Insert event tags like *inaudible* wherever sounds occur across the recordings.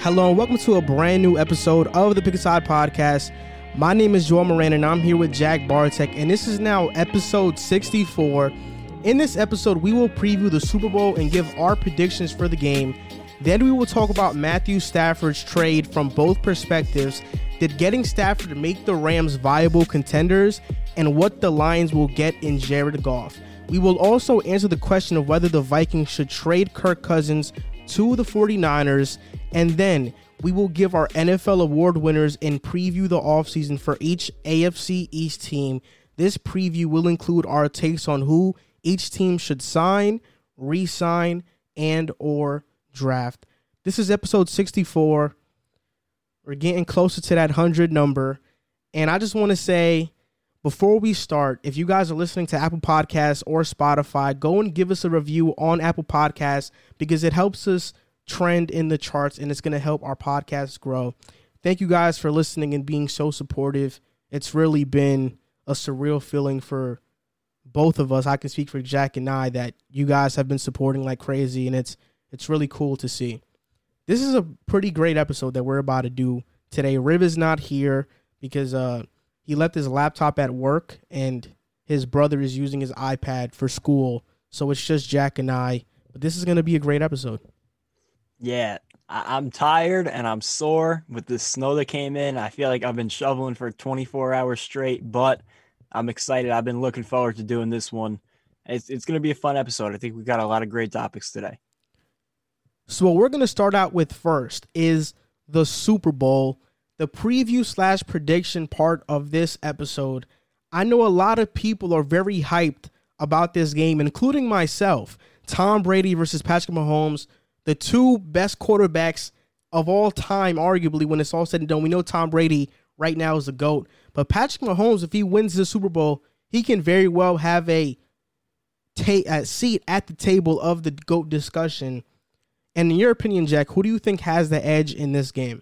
Hello, and welcome to a brand new episode of the Pick a Side Podcast. My name is Joel Moran, and I'm here with Jack Bartek, and this is now episode 64. In this episode, we will preview the Super Bowl and give our predictions for the game. Then we will talk about Matthew Stafford's trade from both perspectives. Did getting Stafford make the Rams viable contenders, and what the Lions will get in Jared Goff? We will also answer the question of whether the Vikings should trade Kirk Cousins to the 49ers and then we will give our NFL award winners and preview the offseason for each AFC East team. This preview will include our takes on who each team should sign, re-sign, and or draft. This is episode 64. We're getting closer to that 100 number. And I just want to say before we start, if you guys are listening to Apple Podcasts or Spotify, go and give us a review on Apple Podcasts because it helps us – trend in the charts and it's going to help our podcast grow. Thank you guys for listening and being so supportive. It's really been a surreal feeling for both of us. I can speak for Jack and I that you guys have been supporting like crazy and it's it's really cool to see. This is a pretty great episode that we're about to do today. Rib is not here because uh he left his laptop at work and his brother is using his iPad for school. So it's just Jack and I. But this is going to be a great episode. Yeah, I- am tired and I'm sore with the snow that came in. I feel like I've been shoveling for 24 hours straight, but I'm excited. I've been looking forward to doing this one. It's, it's going to be a fun episode. I think we got a lot of great topics today. So, what we're going to start out with first is the Super Bowl, the preview slash prediction part of this episode. I know a lot of people are very hyped about this game, including myself. Tom Brady versus Patrick Mahomes the two best quarterbacks of all time, arguably, when it's all said and done. We know Tom Brady right now is the GOAT. But Patrick Mahomes, if he wins the Super Bowl, he can very well have a, ta- a seat at the table of the GOAT discussion. And in your opinion, Jack, who do you think has the edge in this game?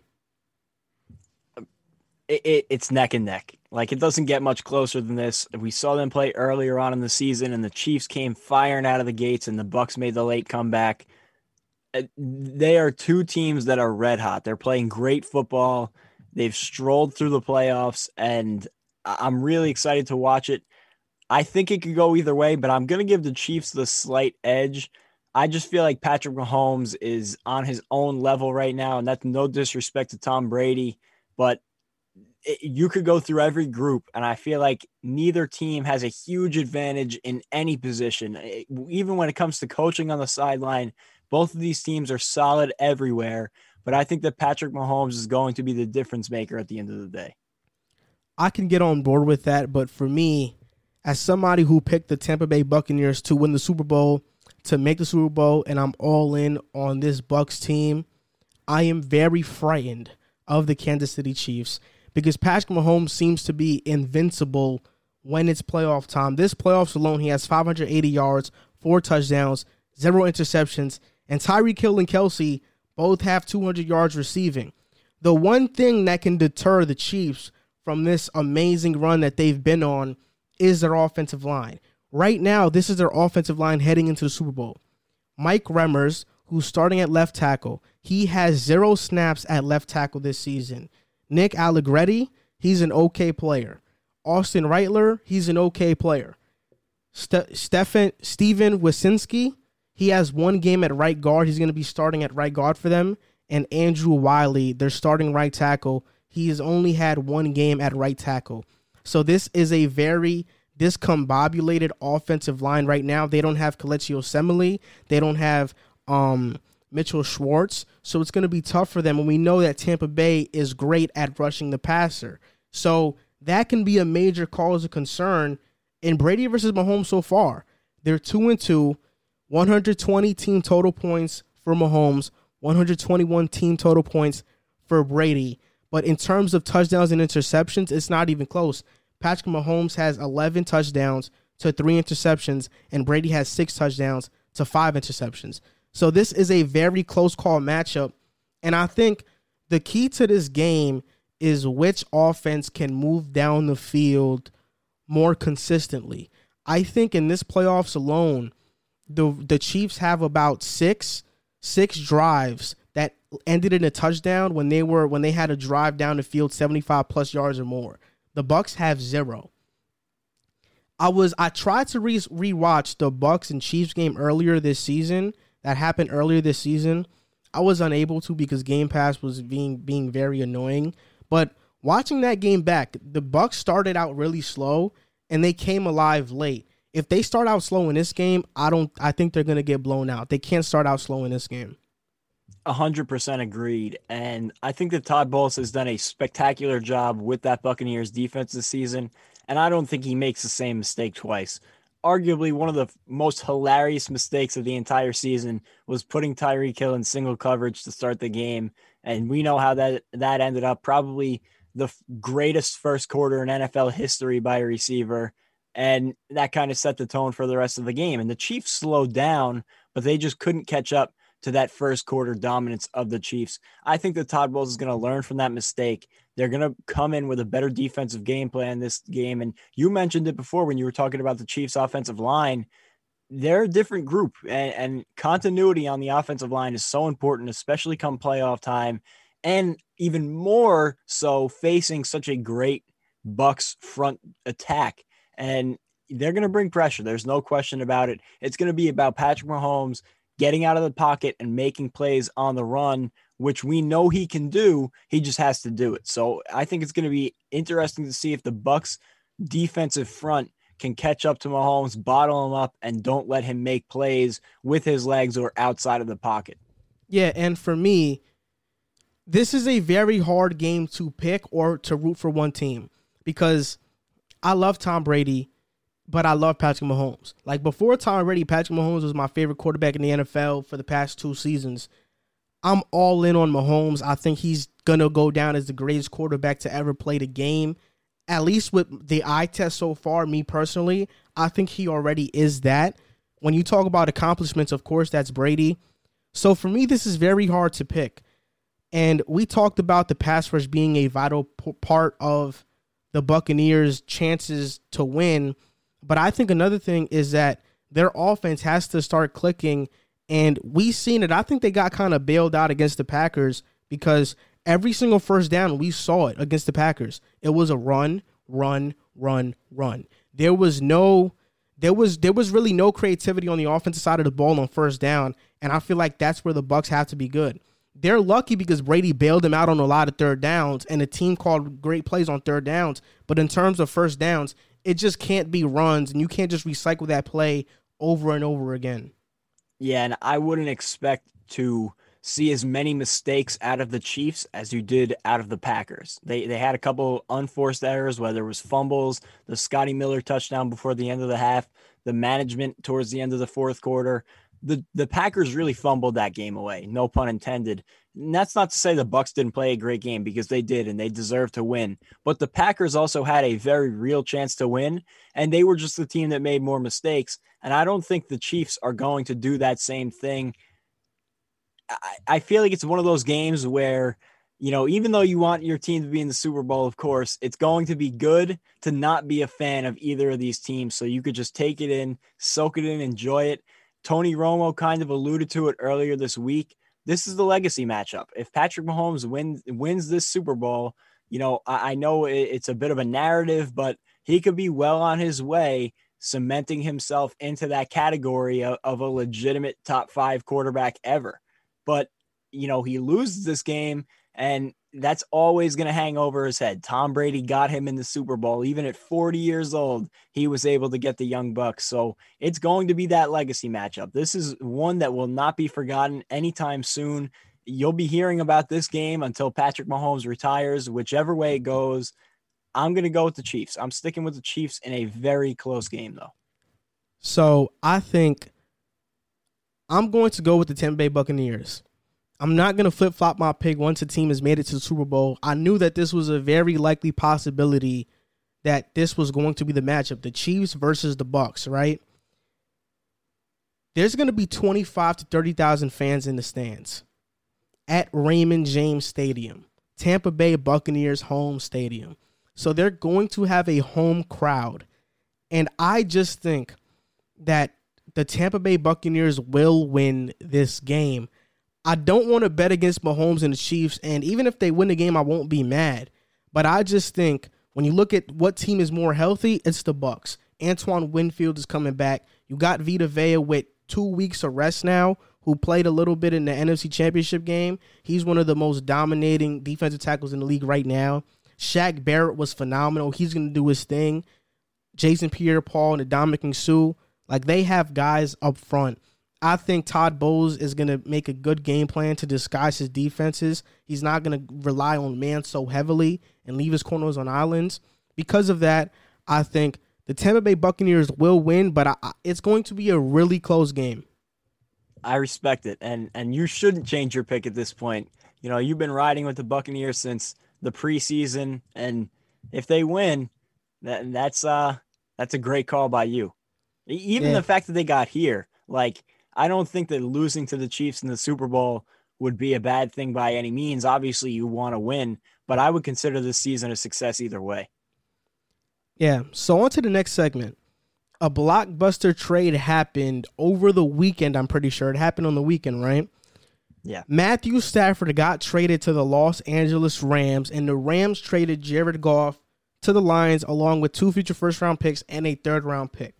It, it, it's neck and neck. Like it doesn't get much closer than this. We saw them play earlier on in the season, and the Chiefs came firing out of the gates, and the Bucks made the late comeback. Uh, they are two teams that are red hot. They're playing great football. They've strolled through the playoffs, and I'm really excited to watch it. I think it could go either way, but I'm going to give the Chiefs the slight edge. I just feel like Patrick Mahomes is on his own level right now, and that's no disrespect to Tom Brady, but you could go through every group, and I feel like neither team has a huge advantage in any position. Even when it comes to coaching on the sideline, both of these teams are solid everywhere, but I think that Patrick Mahomes is going to be the difference maker at the end of the day. I can get on board with that, but for me, as somebody who picked the Tampa Bay Buccaneers to win the Super Bowl, to make the Super Bowl, and I'm all in on this Bucks team, I am very frightened of the Kansas City Chiefs because Patrick Mahomes seems to be invincible when it's playoff time. This playoffs alone, he has 580 yards, four touchdowns, zero interceptions, and Tyreek Hill and Kelce both have 200 yards receiving. The one thing that can deter the Chiefs from this amazing run that they've been on is their offensive line. Right now, this is their offensive line heading into the Super Bowl. Mike Remmers, who's starting at left tackle, he has zero snaps at left tackle this season. Nick Allegretti, he's an okay player. Austin Reiter, he's an okay player. St- Stephen Steven Wisniewski, he has one game at right guard. He's going to be starting at right guard for them. And Andrew Wylie, their starting right tackle, he has only had one game at right tackle. So this is a very discombobulated offensive line right now. They don't have Kelechi Osemele. They don't have um, Mitchell Schwartz. So it's going to be tough for them. And we know that Tampa Bay is great at rushing the passer. So that can be a major cause of concern in Brady versus Mahomes so far. They're two and two. 120 team total points for Mahomes, 121 team total points for Brady. But in terms of touchdowns and interceptions, it's not even close. Patrick Mahomes has 11 touchdowns to three interceptions, and Brady has six touchdowns to five interceptions. So this is a very close call matchup. And I think the key to this game is which offense can move down the field more consistently. I think in this playoffs alone, the the Chiefs have about six six drives that ended in a touchdown when they were when they had a drive down the field 75 plus yards or more. The Bucks have zero. I was I tried to re rewatch the Bucks and Chiefs game earlier this season. That happened earlier this season. I was unable to because Game Pass was being being very annoying. But watching that game back, the Bucks started out really slow and they came alive late. If they start out slow in this game, I don't I think they're gonna get blown out. They can't start out slow in this game. hundred percent agreed. And I think that Todd Bowles has done a spectacular job with that Buccaneers defense this season and I don't think he makes the same mistake twice. Arguably, one of the most hilarious mistakes of the entire season was putting Tyreek Hill in single coverage to start the game, and we know how that that ended up. Probably the greatest first quarter in NFL history by a receiver, and that kind of set the tone for the rest of the game. And the Chiefs slowed down, but they just couldn't catch up to that first quarter dominance of the Chiefs. I think that Todd Bowles is going to learn from that mistake they're going to come in with a better defensive game plan this game. And you mentioned it before when you were talking about the Chiefs' offensive line. They're a different group, and, and continuity on the offensive line is so important, especially come playoff time, and even more so facing such a great Bucks front attack. And they're going to bring pressure. There's no question about it. It's going to be about Patrick Mahomes getting out of the pocket and making plays on the run which we know he can do. He just has to do it. So I think it's going to be interesting to see if the Bucks defensive front can catch up to Mahomes, bottle him up, and don't let him make plays with his legs or outside of the pocket. Yeah, and for me, this is a very hard game to pick or to root for one team because I love Tom Brady, but I love Patrick Mahomes. Like before Tom Brady, Patrick Mahomes was my favorite quarterback in the NFL for the past two seasons. I'm all in on Mahomes. I think he's gonna go down as the greatest quarterback to ever play the game. At least with the eye test so far, me personally, I think he already is that. When you talk about accomplishments, of course, that's Brady. So for me, this is very hard to pick. And we talked about the pass rush being a vital p- part of the Buccaneers' chances to win. But I think another thing is that their offense has to start clicking and we seen it. I think they got kind of bailed out against the Packers because every single first down we saw it against the Packers. It was a run, run, run, run. There was no there was there was really no creativity on the offensive side of the ball on first down, and I feel like that's where the Bucks have to be good. They're lucky because Brady bailed them out on a lot of third downs, and the team called great plays on third downs. But in terms of first downs, it just can't be runs, and you can't just recycle that play over and over again. Yeah, and I wouldn't expect to see as many mistakes out of the Chiefs as you did out of the Packers. They they had a couple unforced errors, whether it was fumbles, the Scotty Miller touchdown before the end of the half, the management towards the end of the fourth quarter. The the Packers really fumbled that game away, no pun intended. And that's not to say the Bucks didn't play a great game because they did and they deserve to win. But the Packers also had a very real chance to win, and they were just the team that made more mistakes. And I don't think the Chiefs are going to do that same thing. I, I feel like it's one of those games where, you know, even though you want your team to be in the Super Bowl, of course, it's going to be good to not be a fan of either of these teams. So you could just take it in, soak it in, enjoy it. Tony Romo kind of alluded to it earlier this week this is the legacy matchup. If Patrick Mahomes wins wins this Super Bowl, you know, I, I know it, it's a bit of a narrative, but he could be well on his way cementing himself into that category of, of a legitimate top five quarterback ever. But you know, he loses this game and that's always going to hang over his head. Tom Brady got him in the Super Bowl. Even at 40 years old, he was able to get the Young Bucks. So it's going to be that legacy matchup. This is one that will not be forgotten anytime soon. You'll be hearing about this game until Patrick Mahomes retires, whichever way it goes. I'm going to go with the Chiefs. I'm sticking with the Chiefs in a very close game, though. So I think I'm going to go with the Tampa Bay Buccaneers. I'm not going to flip flop my pick once a team has made it to the Super Bowl. I knew that this was a very likely possibility that this was going to be the matchup, the Chiefs versus the Bucks, right? There's going to be 25 to 30,000 fans in the stands at Raymond James Stadium, Tampa Bay Buccaneers home stadium. So they're going to have a home crowd. And I just think that the Tampa Bay Buccaneers will win this game I don't want to bet against Mahomes and the Chiefs, and even if they win the game, I won't be mad. But I just think when you look at what team is more healthy, it's the Bucks. Antoine Winfield is coming back. You got Vita Vea with two weeks of rest now, who played a little bit in the NFC Championship game. He's one of the most dominating defensive tackles in the league right now. Shaq Barrett was phenomenal. He's going to do his thing. Jason Pierre Paul and Ndamukong Suh, like they have guys up front. I think Todd Bowles is going to make a good game plan to disguise his defenses. He's not going to rely on man so heavily and leave his corners on islands. Because of that, I think the Tampa Bay Buccaneers will win, but I, it's going to be a really close game. I respect it, and and you shouldn't change your pick at this point. You know, you've been riding with the Buccaneers since the preseason, and if they win, that that's uh that's a great call by you. Even yeah. the fact that they got here, like I don't think that losing to the Chiefs in the Super Bowl would be a bad thing by any means. Obviously, you want to win, but I would consider this season a success either way. Yeah. So on to the next segment. A blockbuster trade happened over the weekend. I'm pretty sure it happened on the weekend, right? Yeah. Matthew Stafford got traded to the Los Angeles Rams, and the Rams traded Jared Goff to the Lions along with two future first round picks and a third round pick.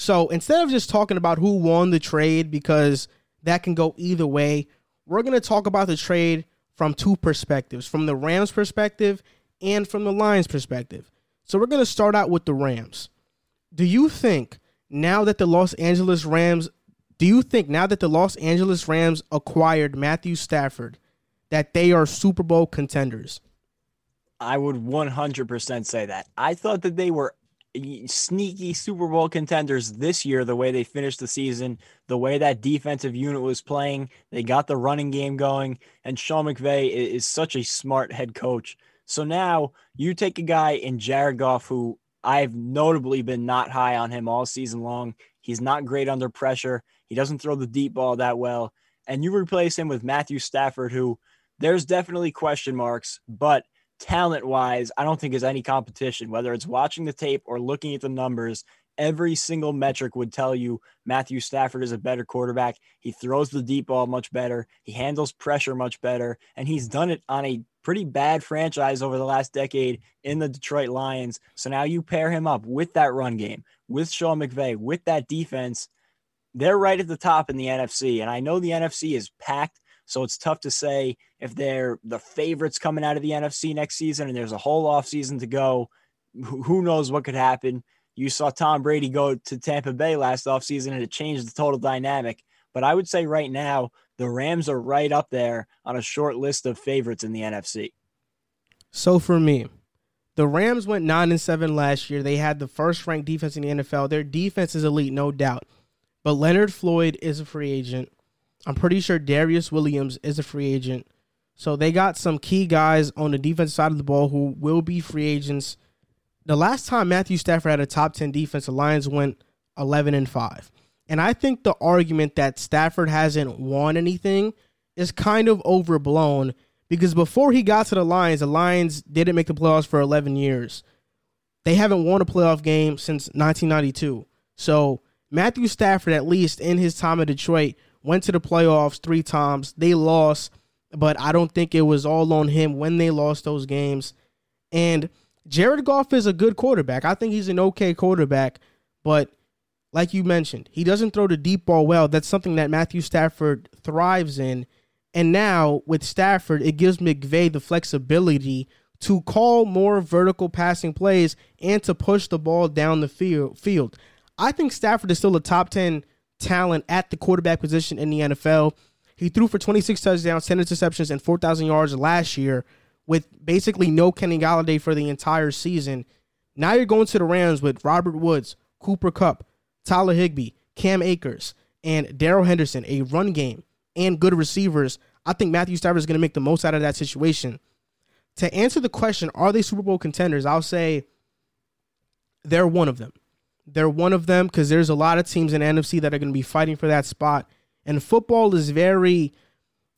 So instead of just talking about who won the trade, because that can go either way, we're going to talk about the trade from two perspectives from the Rams' perspective and from the Lions' perspective. So we're going to start out with the Rams. Do you think now that the Los Angeles Rams, do you think now that the Los Angeles Rams acquired Matthew Stafford, that they are Super Bowl contenders? I would 100% say that. I thought that they were sneaky Super Bowl contenders this year, the way they finished the season, the way that defensive unit was playing. They got the running game going, and Sean McVay is such a smart head coach. So now you take a guy in Jared Goff, who I've notably been not high on him all season long. He's not great under pressure. He doesn't throw the deep ball that well. And you replace him with Matthew Stafford, who there's definitely question marks, but – talent wise, I don't think is any competition, whether it's watching the tape or looking at the numbers. Every single metric would tell you Matthew Stafford is a better quarterback. He throws the deep ball much better. He handles pressure much better. And he's done it on a pretty bad franchise over the last decade in the Detroit Lions. So now you pair him up with that run game, with Sean McVay, with that defense. They're right at the top in the NFC. And I know the NFC is packed so it's tough to say if they're the favorites coming out of the NFC next season and there's a whole offseason to go. Who knows what could happen? You saw Tom Brady go to Tampa Bay last offseason and it changed the total dynamic. But I would say right now, the Rams are right up there on a short list of favorites in the NFC. So for me, the Rams went 9 and 7 last year. They had the first ranked defense in the NFL. Their defense is elite, no doubt. But Leonard Floyd is a free agent. I'm pretty sure Darious Williams is a free agent. So they got some key guys on the defensive side of the ball who will be free agents. The last time Matthew Stafford had a top 10 defense, the Lions went 11 and 5. And I think the argument that Stafford hasn't won anything is kind of overblown because before he got to the Lions, the Lions didn't make the playoffs for 11 years. They haven't won a playoff game since 1992. So Matthew Stafford, at least in his time at Detroit, went to the playoffs three times. They lost, but I don't think it was all on him when they lost those games. And Jared Goff is a good quarterback. I think he's an okay quarterback, but like you mentioned, he doesn't throw the deep ball well. That's something that Matthew Stafford thrives in. And now with Stafford, it gives McVay the flexibility to call more vertical passing plays and to push the ball down the field. I think Stafford is still a top 10 talent at the quarterback position in the NFL. He threw for 26 touchdowns, 10 interceptions, and 4,000 yards last year with basically no Kenny Golladay for the entire season. Now you're going to the Rams with Robert Woods, Cooper Kupp, Tyler Higbee, Cam Akers, and Darrell Henderson, a run game and good receivers. I think Matthew Stafford is going to make the most out of that situation. To answer the question, are they Super Bowl contenders? I'll say they're one of them. They're one of them because there's a lot of teams in NFC that are going to be fighting for that spot. And football is very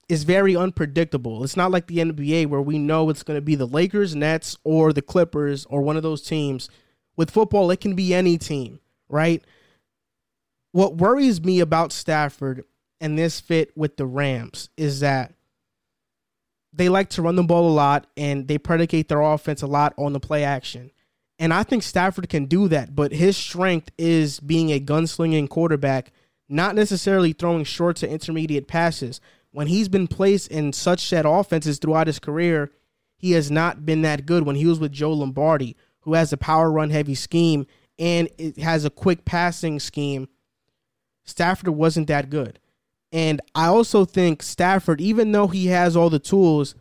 is very unpredictable. It's not like the NBA where we know it's going to be the Lakers, Nets, or the Clippers, or one of those teams. With football, it can be any team, right? What worries me about Stafford, and this fit with the Rams is that they like to run the ball a lot and they predicate their offense a lot on the play action. And I think Stafford can do that, but his strength is being a gunslinging quarterback, not necessarily throwing short to intermediate passes. When he's been placed in such set offenses throughout his career, he has not been that good. When he was with Joe Lombardi, who has a power run heavy scheme and it has a quick passing scheme, Stafford wasn't that good. And I also think Stafford, even though he has all the tools,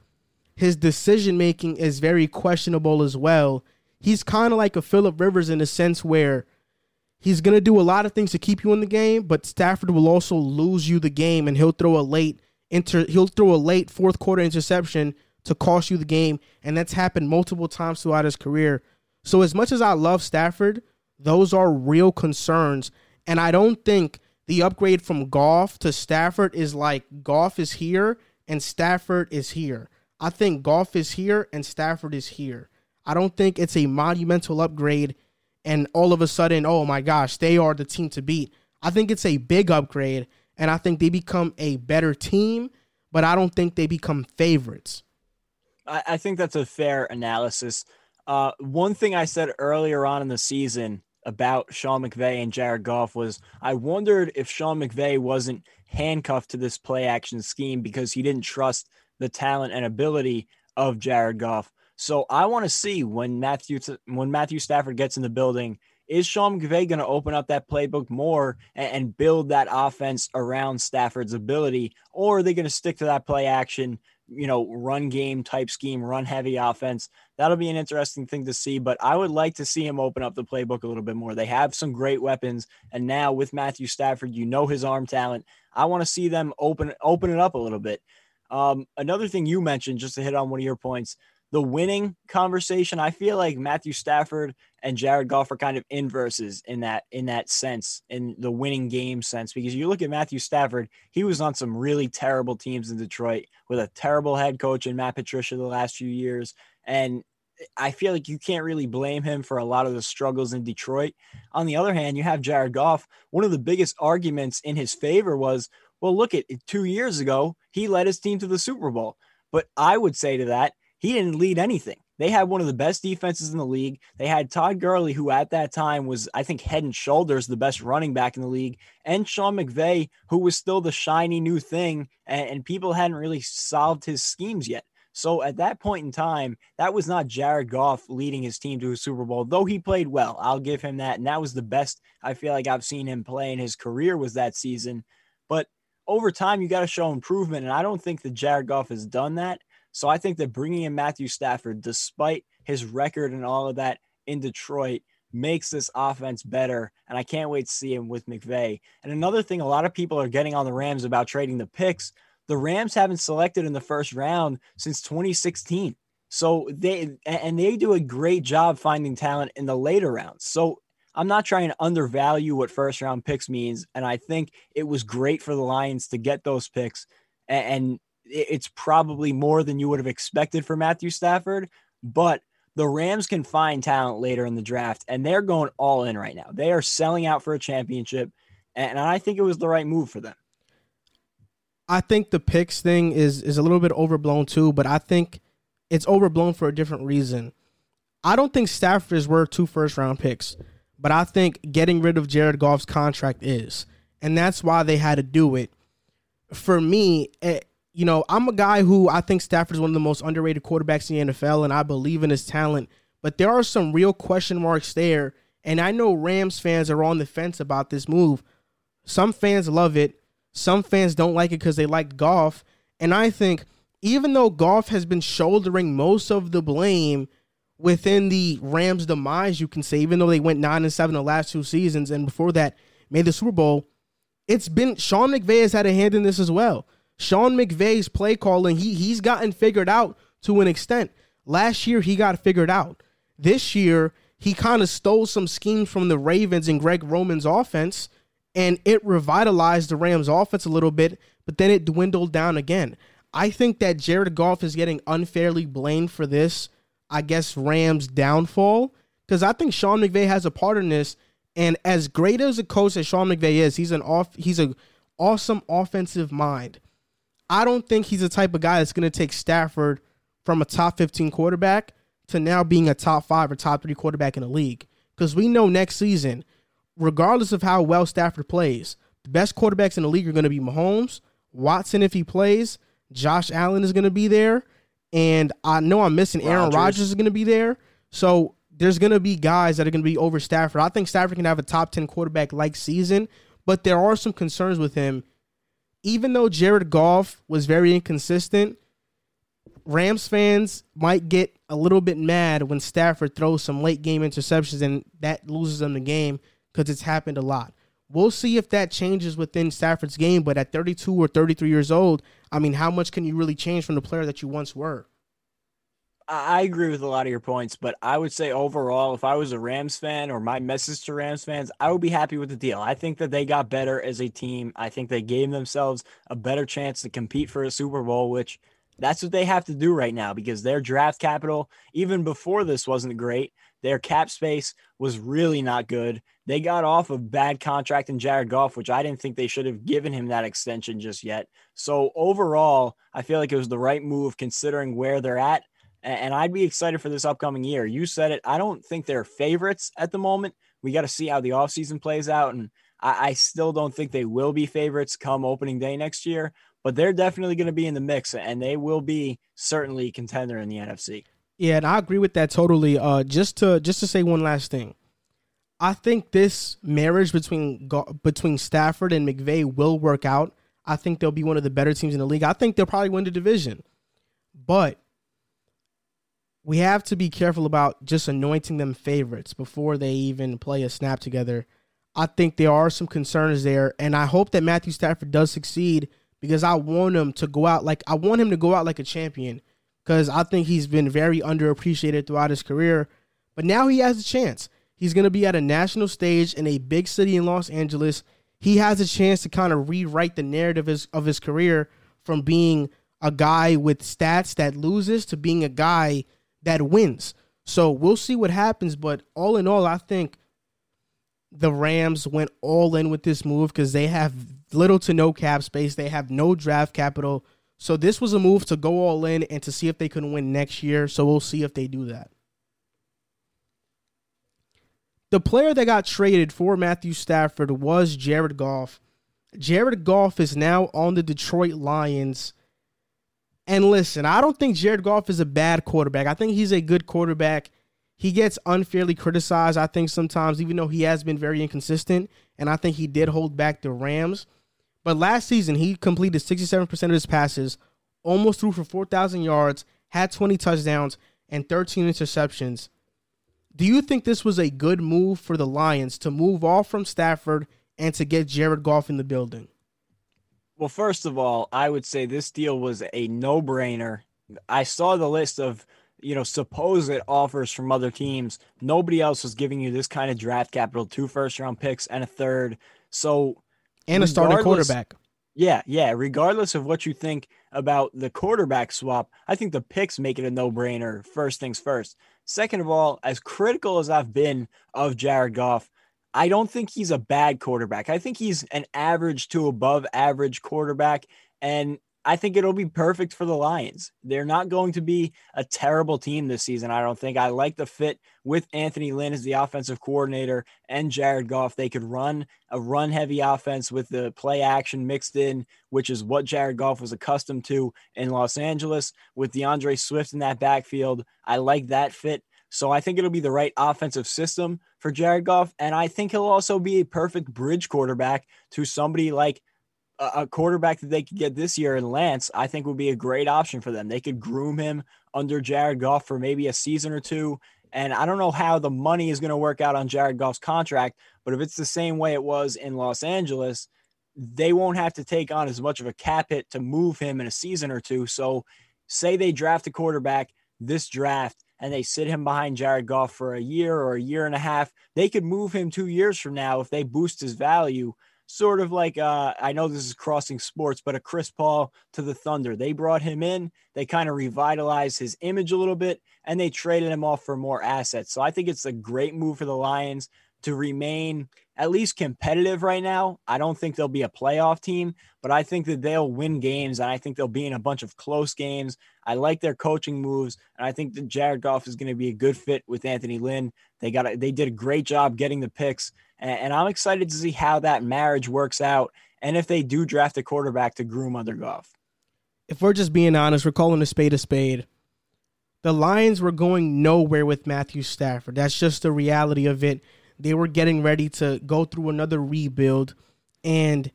his decision making is very questionable as well. He's kind of like a Philip Rivers in a sense where he's going to do a lot of things to keep you in the game, but Stafford will also lose you the game and he'll throw a late inter he'll throw a late fourth quarter interception to cost you the game, and that's happened multiple times throughout his career. So as much as I love Stafford, those are real concerns, and I don't think the upgrade from Goff to Stafford is like Goff is here and Stafford is here. I think Goff is here and Stafford is here. I don't think it's a monumental upgrade and all of a sudden, oh my gosh, they are the team to beat. I think it's a big upgrade and I think they become a better team, but I don't think they become favorites. I, I think that's a fair analysis. Uh, one thing I said earlier on in the season about Sean McVay and Jared Goff was I wondered if Sean McVay wasn't handcuffed to this play action scheme because he didn't trust the talent and ability of Jared Goff. So I want to see when Matthew when Matthew Stafford gets in the building, is Sean McVay going to open up that playbook more and, build that offense around Stafford's ability, or are they going to stick to that play action you know, run game type scheme, run heavy offense. That'll be an interesting thing to see, but I would like to see him open up the playbook a little bit more. They have some great weapons, and now with Matthew Stafford, you know his arm talent. I want to see them open open it up a little bit. Um, another thing you mentioned, just to hit on one of your points, the winning conversation, I feel like Matthew Stafford and Jared Goff are kind of inverses in that in that sense, in the winning game sense. Because you look at Matthew Stafford, he was on some really terrible teams in Detroit with a terrible head coach in Matt Patricia the last few years. And I feel like you can't really blame him for a lot of the struggles in Detroit. On the other hand, you have Jared Goff. One of the biggest arguments in his favor was, well, look at two years ago, he led his team to the Super Bowl. But I would say to that, he didn't lead anything. They had one of the best defenses in the league. They had Todd Gurley, who at that time was, I think, head and shoulders the best running back in the league, and Sean McVay, who was still the shiny new thing, and, and people hadn't really solved his schemes yet. So at that point in time, that was not Jared Goff leading his team to a Super Bowl, though he played well. I'll give him that. And that was the best I feel like I've seen him play in his career was that season. But over time, you got to show improvement. And I don't think that Jared Goff has done that. So I think that bringing in Matthew Stafford, despite his record and all of that in Detroit, makes this offense better. And I can't wait to see him with McVay. And another thing, a lot of people are getting on the Rams about trading the picks. The Rams haven't selected in the first round since 2016. So they and they do a great job finding talent in the later rounds. So I'm not trying to undervalue what first round picks means. And I think it was great for the Lions to get those picks. And it's probably more than you would have expected for Matthew Stafford, but the Rams can find talent later in the draft and they're going all in right now. They are selling out for a championship and I think it was the right move for them. I think the picks thing is is a little bit overblown too, but I think it's overblown for a different reason. I don't think Stafford is worth two first round picks, but I think getting rid of Jared Goff's contract is. And that's why they had to do it. For me, it, you know, I'm a guy who I think Stafford is one of the most underrated quarterbacks in the NFL, and I believe in his talent. But there are some real question marks there, and I know Rams fans are on the fence about this move. Some fans love it, some fans don't like it because they like Goff. and I think even though Goff has been shouldering most of the blame within the Rams' demise, you can say, even though they went nine and seven the last two seasons, and before that made the Super Bowl, it's been Sean McVay has had a hand in this as well. Sean McVay's play calling, he he's gotten figured out to an extent. Last year he got figured out. This year he kind of stole some schemes from the Ravens and Greg Roman's offense and it revitalized the Rams offense a little bit, but then it dwindled down again. I think that Jared Goff is getting unfairly blamed for this, I guess Rams downfall because I think Sean McVay has a part in this and as great as a coach as Sean McVay is, he's an off he's a awesome offensive mind. I don't think he's the type of guy that's going to take Stafford from a top 15 quarterback to now being a top five or top three quarterback in the league. Because we know next season, regardless of how well Stafford plays, the best quarterbacks in the league are going to be Mahomes, Watson if he plays, Josh Allen is going to be there, and I know I'm missing Aaron Rodgers is going to be there. So there's going to be guys that are going to be over Stafford. I think Stafford can have a top 10 quarterback like season, but there are some concerns with him. Even though Jared Goff was very inconsistent, Rams fans might get a little bit mad when Stafford throws some late game interceptions and that loses them the game because it's happened a lot. We'll see if that changes within Stafford's game, but at 32 or 33 years old, I mean, how much can you really change from the player that you once were? I agree with a lot of your points, but I would say overall, if I was a Rams fan or my message to Rams fans, I would be happy with the deal. I think that they got better as a team. I think they gave themselves a better chance to compete for a Super Bowl, which that's what they have to do right now because their draft capital, even before this, wasn't great. Their cap space was really not good. They got off a bad contract in Jared Goff, which I didn't think they should have given him that extension just yet. So overall, I feel like it was the right move considering where they're at. And I'd be excited for this upcoming year. You said it. I don't think they're favorites at the moment. We got to see how the offseason plays out. And I, I still don't think they will be favorites come opening day next year but they're definitely going to be in the mix and they will be certainly contender in the NFC. Yeah, and I agree with that totally. Uh, just to just to say one last thing, I think this marriage between between Stafford and McVay will work out. I think they'll be one of the better teams in the league. I think they'll probably win the division, but we have to be careful about just anointing them favorites before they even play a snap together. I think there are some concerns there, and I hope that Matthew Stafford does succeed because I want him to go out like I want him to go out like a champion because I think he's been very underappreciated throughout his career. But now he has a chance. He's going to be at a national stage in a big city in Los Angeles. He has a chance to kind of rewrite the narrative of his, of his career from being a guy with stats that loses to being a guy that wins. So we'll see what happens. But all in all, I think the Rams went all in with this move because they have little to no cap space. They have no draft capital. So this was a move to go all in and to see if they can win next year. So we'll see if they do that. The player that got traded for Matthew Stafford was Jared Goff. Jared Goff is now on the Detroit Lions. And listen, I don't think Jared Goff is a bad quarterback. I think he's a good quarterback. He gets unfairly criticized, I think, sometimes, even though he has been very inconsistent. And I think he did hold back the Rams. But last season, he completed 67% of his passes, almost threw for 4,000 yards, had 20 touchdowns, and 13 interceptions. Do you think this was a good move for the Lions to move off from Stafford and to get Jared Goff in the building? Well, first of all, I would say this deal was a no brainer. I saw the list of you know supposed offers from other teams. Nobody else was giving you this kind of draft capital, two first round picks and a third. So and a starting quarterback. Yeah, yeah. Regardless of what you think about the quarterback swap, I think the picks make it a no brainer. First things first. Second of all, as critical as I've been of Jared Goff, I don't think he's a bad quarterback. I think he's an average to above average quarterback. And I think it'll be perfect for the Lions. They're not going to be a terrible team this season, I don't think. I like the fit with Anthony Lynn as the offensive coordinator and Jared Goff. They could run a run heavy offense with the play action mixed in, which is what Jared Goff was accustomed to in Los Angeles with D'Andre Swift in that backfield. I like that fit. So I think it'll be the right offensive system for Jared Goff. And I think he'll also be a perfect bridge quarterback to somebody like a quarterback that they could get this year in Lance, I think would be a great option for them. They could groom him under Jared Goff for maybe a season or two. And I don't know how the money is going to work out on Jared Goff's contract, but if it's the same way it was in Los Angeles, they won't have to take on as much of a cap hit to move him in a season or two. So, say they draft a quarterback this draft and they sit him behind Jared Goff for a year or a year and a half, they could move him two years from now if they boost his value sort of like uh, I know this is crossing sports, but a Chris Paul to the Thunder. They brought him in, they kind of revitalized his image a little bit, and they traded him off for more assets. So I think it's a great move for the Lions. To remain at least competitive right now. I don't think they'll be a playoff team, but I think that they'll win games and I think they'll be in a bunch of close games. I like their coaching moves and I think that Jared Goff is going to be a good fit with Anthony Lynn. They got a, they did a great job getting the picks and, and I'm excited to see how that marriage works out and if they do draft a quarterback to groom under Goff. If we're just being honest, we're calling a spade a spade. The Lions were going nowhere with Matthew Stafford. That's just the reality of it they were getting ready to go through another rebuild. And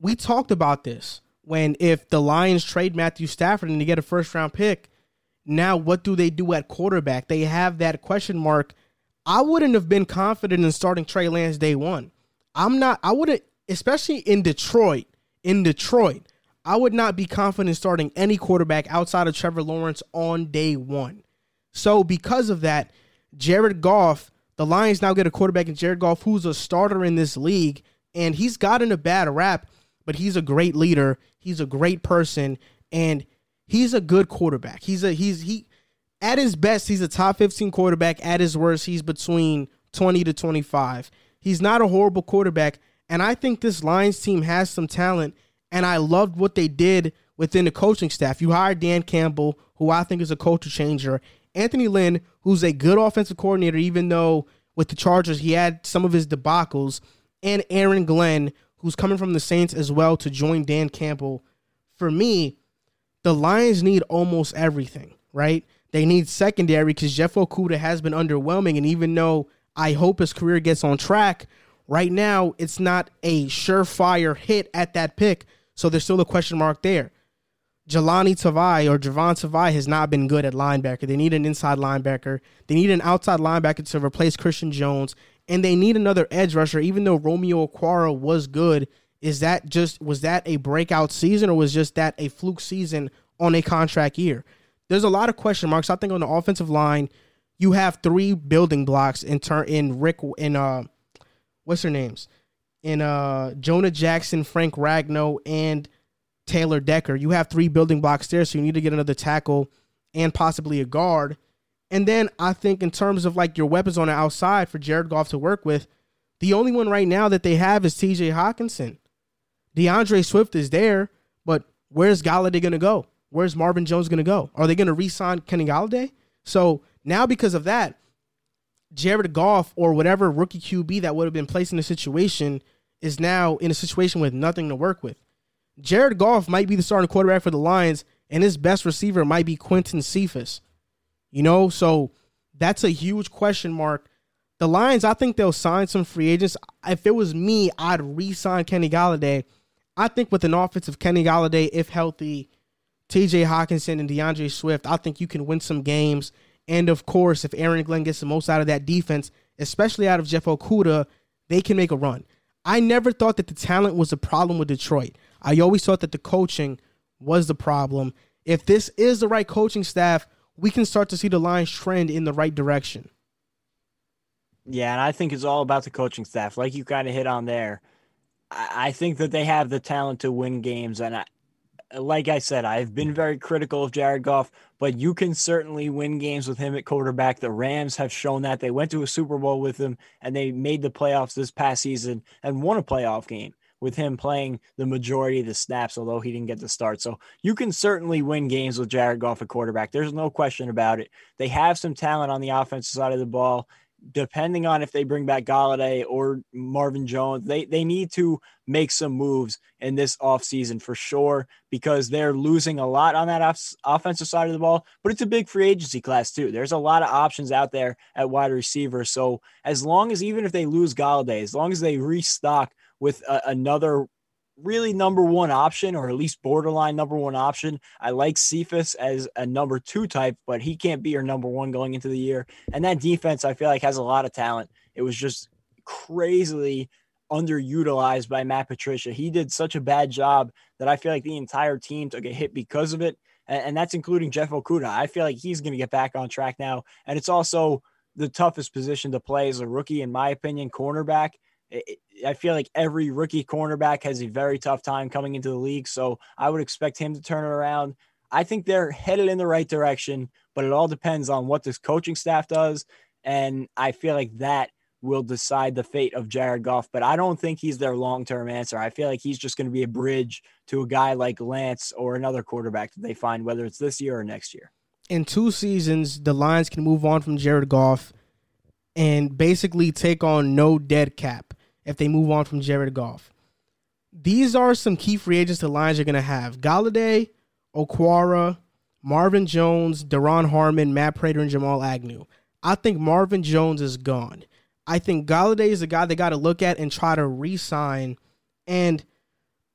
we talked about this when if the Lions trade Matthew Stafford and they get a first round pick, now what do they do at quarterback? They have that question mark. I wouldn't have been confident in starting Trey Lance day one. I'm not, I wouldn't, especially in Detroit. In Detroit, I would not be confident in starting any quarterback outside of Trevor Lawrence on day one. So, because of that, Jared Goff the Lions now get a quarterback in Jared Goff, who's a starter in this league, and he's gotten a bad rap, but he's a great leader. He's a great person, and he's a good quarterback. He's a he's he at his best, he's a top 15 quarterback. At his worst, he's between 20 to 25. He's not a horrible quarterback, and I think this Lions team has some talent, and I loved what they did within the coaching staff. You hired Dan Campbell, who I think is a culture changer, Anthony Lynn, who's a good offensive coordinator, even though with the Chargers he had some of his debacles, and Aaron Glenn, who's coming from the Saints as well to join Dan Campbell. For me, the Lions need almost everything, right? They need secondary because Jeff Okudah has been underwhelming, and even though I hope his career gets on track, right now it's not a surefire hit at that pick, so there's still a question mark there. Jahlani Tavai or Javon Tavai has not been good at linebacker. They need an inside linebacker. They need an outside linebacker to replace Christian Jones, and they need another edge rusher. Even though Romeo Okwara was good, is that just was that a breakout season or was just that a fluke season on a contract year? There's a lot of question marks. I think on the offensive line, you have three building blocks in turn in Rick in uh what's their names in uh Jonah Jackson, Frank Ragnow, and Taylor Decker. You have three building blocks there, so you need to get another tackle and possibly a guard. And then I think in terms of like your weapons on the outside for Jared Goff to work with, the only one right now that they have is TJ Hockenson. D'Andre Swift is there, but where's Golladay going to go? Where's Marvin Jones going to go? Are they going to re-sign Kenny Golladay? So now because of that, Jared Goff or whatever rookie QB that would have been placed in the situation is now in a situation with nothing to work with. Jared Goff might be the starting quarterback for the Lions, and his best receiver might be Quintez Cephus. You know, so that's a huge question mark. The Lions, I think they'll sign some free agents. If it was me, I'd re-sign Kenny Golladay. I think with an offense of Kenny Golladay, if healthy, TJ Hockenson, and D'Andre Swift, I think you can win some games. And of course, if Aaron Glenn gets the most out of that defense, especially out of Jeff Okudah, they can make a run. I never thought that the talent was a problem with Detroit. I always thought that the coaching was the problem. If this is the right coaching staff, we can start to see the Lions trend in the right direction. Yeah, and I think it's all about the coaching staff, like you kind of hit on there. I think that they have the talent to win games, and I, like I said, I've been very critical of Jared Goff, but you can certainly win games with him at quarterback. The Rams have shown that they went to a Super Bowl with him, and they made the playoffs this past season and won a playoff game with him playing the majority of the snaps, although he didn't get the start. So you can certainly win games with Jared Goff at quarterback. There's no question about it. They have some talent on the offensive side of the ball. Depending on if they bring back Golladay or Marvin Jones, they, they need to make some moves in this offseason for sure because they're losing a lot on that off- offensive side of the ball. But it's a big free agency class, too. There's a lot of options out there at wide receiver. So as long as even if they lose Golladay, as long as they restock with a, another really number one option, or at least borderline number one option. I like Cephus as a number two type, but he can't be your number one going into the year. And that defense, I feel like, has a lot of talent. It was just crazily underutilized by Matt Patricia. He did such a bad job that I feel like the entire team took a hit because of it. And, and that's including Jeff Okudah. I feel like he's going to get back on track now. And it's also the toughest position to play as a rookie, in my opinion, cornerback. I feel like every rookie cornerback has a very tough time coming into the league. So I would expect him to turn it around. I think they're headed in the right direction, but it all depends on what this coaching staff does. And I feel like that will decide the fate of Jared Goff, but I don't think he's their long term answer. I feel like he's just going to be a bridge to a guy like Lance or another quarterback that they find, whether it's this year or next year. In two seasons, the Lions can move on from Jared Goff and basically take on no dead cap if they move on from Jared Goff. These are some key free agents the Lions are going to have Golladay, Okwara, Marvin Jones, Duron Harmon, Matt Prater, and Jamal Agnew. I think Marvin Jones is gone. I think Golladay is a guy they got to look at and try to re-sign. And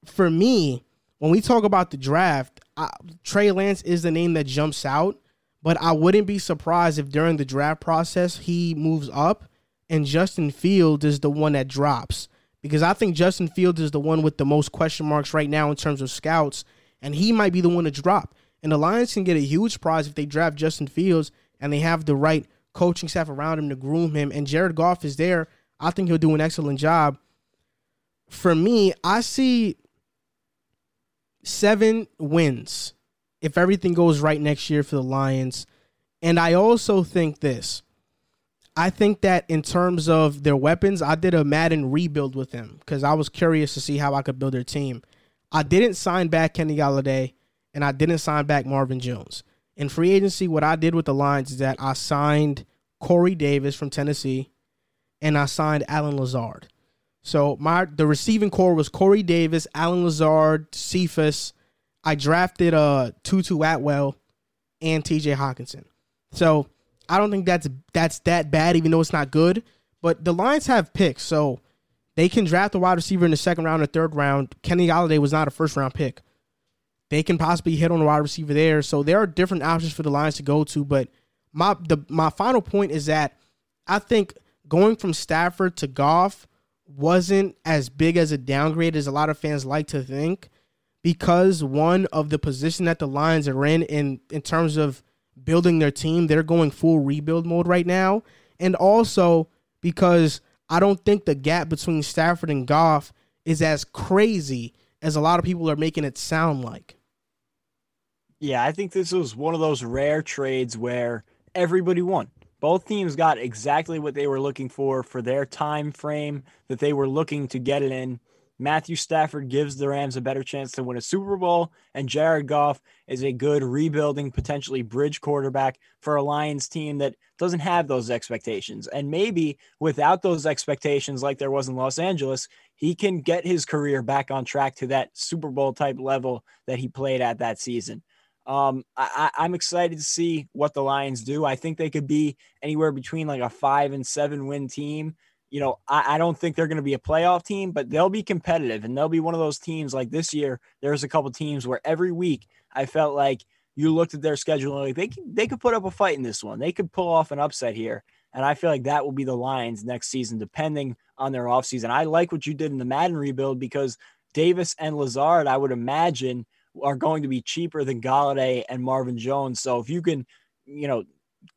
for me, when we talk about the draft, I, Trey Lance is the name that jumps out. But I wouldn't be surprised if during the draft process he moves up and Justin Fields is the one that drops. Because I think Justin Fields is the one with the most question marks right now in terms of scouts, and he might be the one to drop. And the Lions can get a huge prize if they draft Justin Fields and they have the right coaching staff around him to groom him. And Jared Goff is there. I think he'll do an excellent job. For me, I see seven wins if everything goes right next year for the Lions. And I also think this. I think that in terms of their weapons, I did a Madden rebuild with them because I was curious to see how I could build their team. I didn't sign back Kenny Golladay and I didn't sign back Marvin Jones. In free agency, what I did with the Lions is that I signed Corey Davis from Tennessee and I signed Allen Lazard. So my the receiving core was Corey Davis, Allen Lazard, Cephus. I drafted uh Tutu Atwell and TJ Hockenson. So I don't think that's that's that bad, even though it's not good. But the Lions have picks, so they can draft a wide receiver in the second round or third round. Kenny Golladay was not a first round pick they can possibly hit on a wide receiver there. So there are different options for the Lions to go to. But my the my final point is that I think going from Stafford to Goff wasn't as big as a downgrade as a lot of fans like to think because one of the position that the Lions are in in in terms of building their team, they're going full rebuild mode right now. And also because I don't think the gap between Stafford and Goff is as crazy as a lot of people are making it sound like. Yeah, I think this was one of those rare trades where everybody won. Both teams got exactly what they were looking for for their time frame that they were looking to get it in. Matthew Stafford gives the Rams a better chance to win a Super Bowl, and Jared Goff is a good rebuilding, potentially bridge quarterback for a Lions team that doesn't have those expectations. And maybe without those expectations, like there was in Los Angeles, he can get his career back on track to that Super Bowl type level that he played at that season. Um, I, I'm excited to see what the Lions do. I think they could be anywhere between like a five and seven win team. You know, I, I don't think they're going to be a playoff team, but they'll be competitive and they'll be one of those teams like this year. There's a couple teams where every week I felt like you looked at their schedule and like they could, they could put up a fight in this one. They could pull off an upset here. And I feel like that will be the Lions next season, depending on their offseason. I like what you did in the Madden rebuild because Davis and Lazard, I would imagine, are going to be cheaper than Golladay and Marvin Jones. So if you can, you know,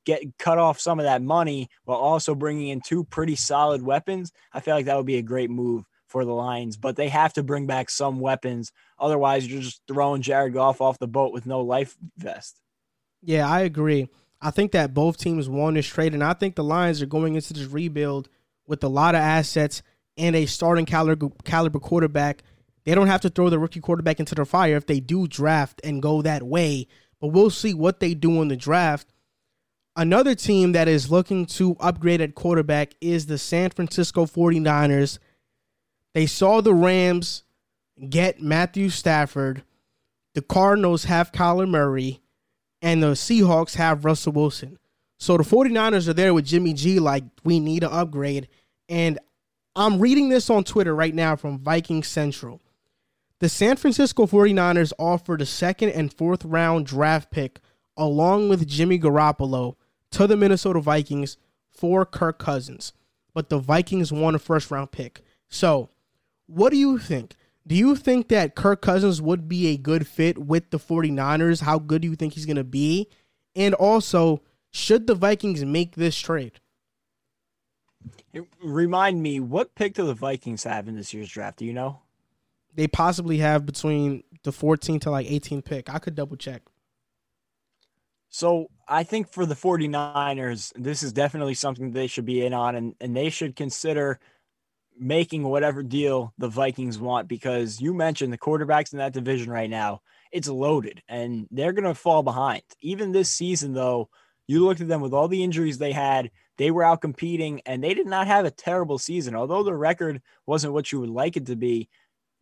get cut off some of that money while also bringing in two pretty solid weapons, I feel like that would be a great move for the Lions. But they have to bring back some weapons. Otherwise, you're just throwing Jared Goff off the boat with no life vest. Yeah, I agree. I think that both teams won this trade, and I think the Lions are going into this rebuild with a lot of assets and a starting caliber caliber quarterback they don't have to throw the rookie quarterback into the fire if they do draft and go that way. But we'll see what they do in the draft. Another team that is looking to upgrade at quarterback is the San Francisco 49ers. They saw the Rams get Matthew Stafford. The Cardinals have Kyler Murray. And the Seahawks have Russell Wilson. So the 49ers are there with Jimmy G, like, we need an upgrade. And I'm reading this on Twitter right now from Viking Central. The San Francisco 49ers offered a second and fourth round draft pick along with Jimmy Garoppolo to the Minnesota Vikings for Kirk Cousins, but the Vikings won a first round pick. So, what do you think? Do you think that Kirk Cousins would be a good fit with the 49ers? How good do you think he's going to be? And also, should the Vikings make this trade? Remind me, what pick do the Vikings have in this year's draft? Do you know? they possibly have between the 14th to like 18th pick. I could double check. So I think for the 49ers, this is definitely something they should be in on and, and they should consider making whatever deal the Vikings want because you mentioned the quarterbacks in that division right now, it's loaded and they're going to fall behind. Even this season, though, you looked at them with all the injuries they had, they were out competing and they did not have a terrible season. Although the record wasn't what you would like it to be,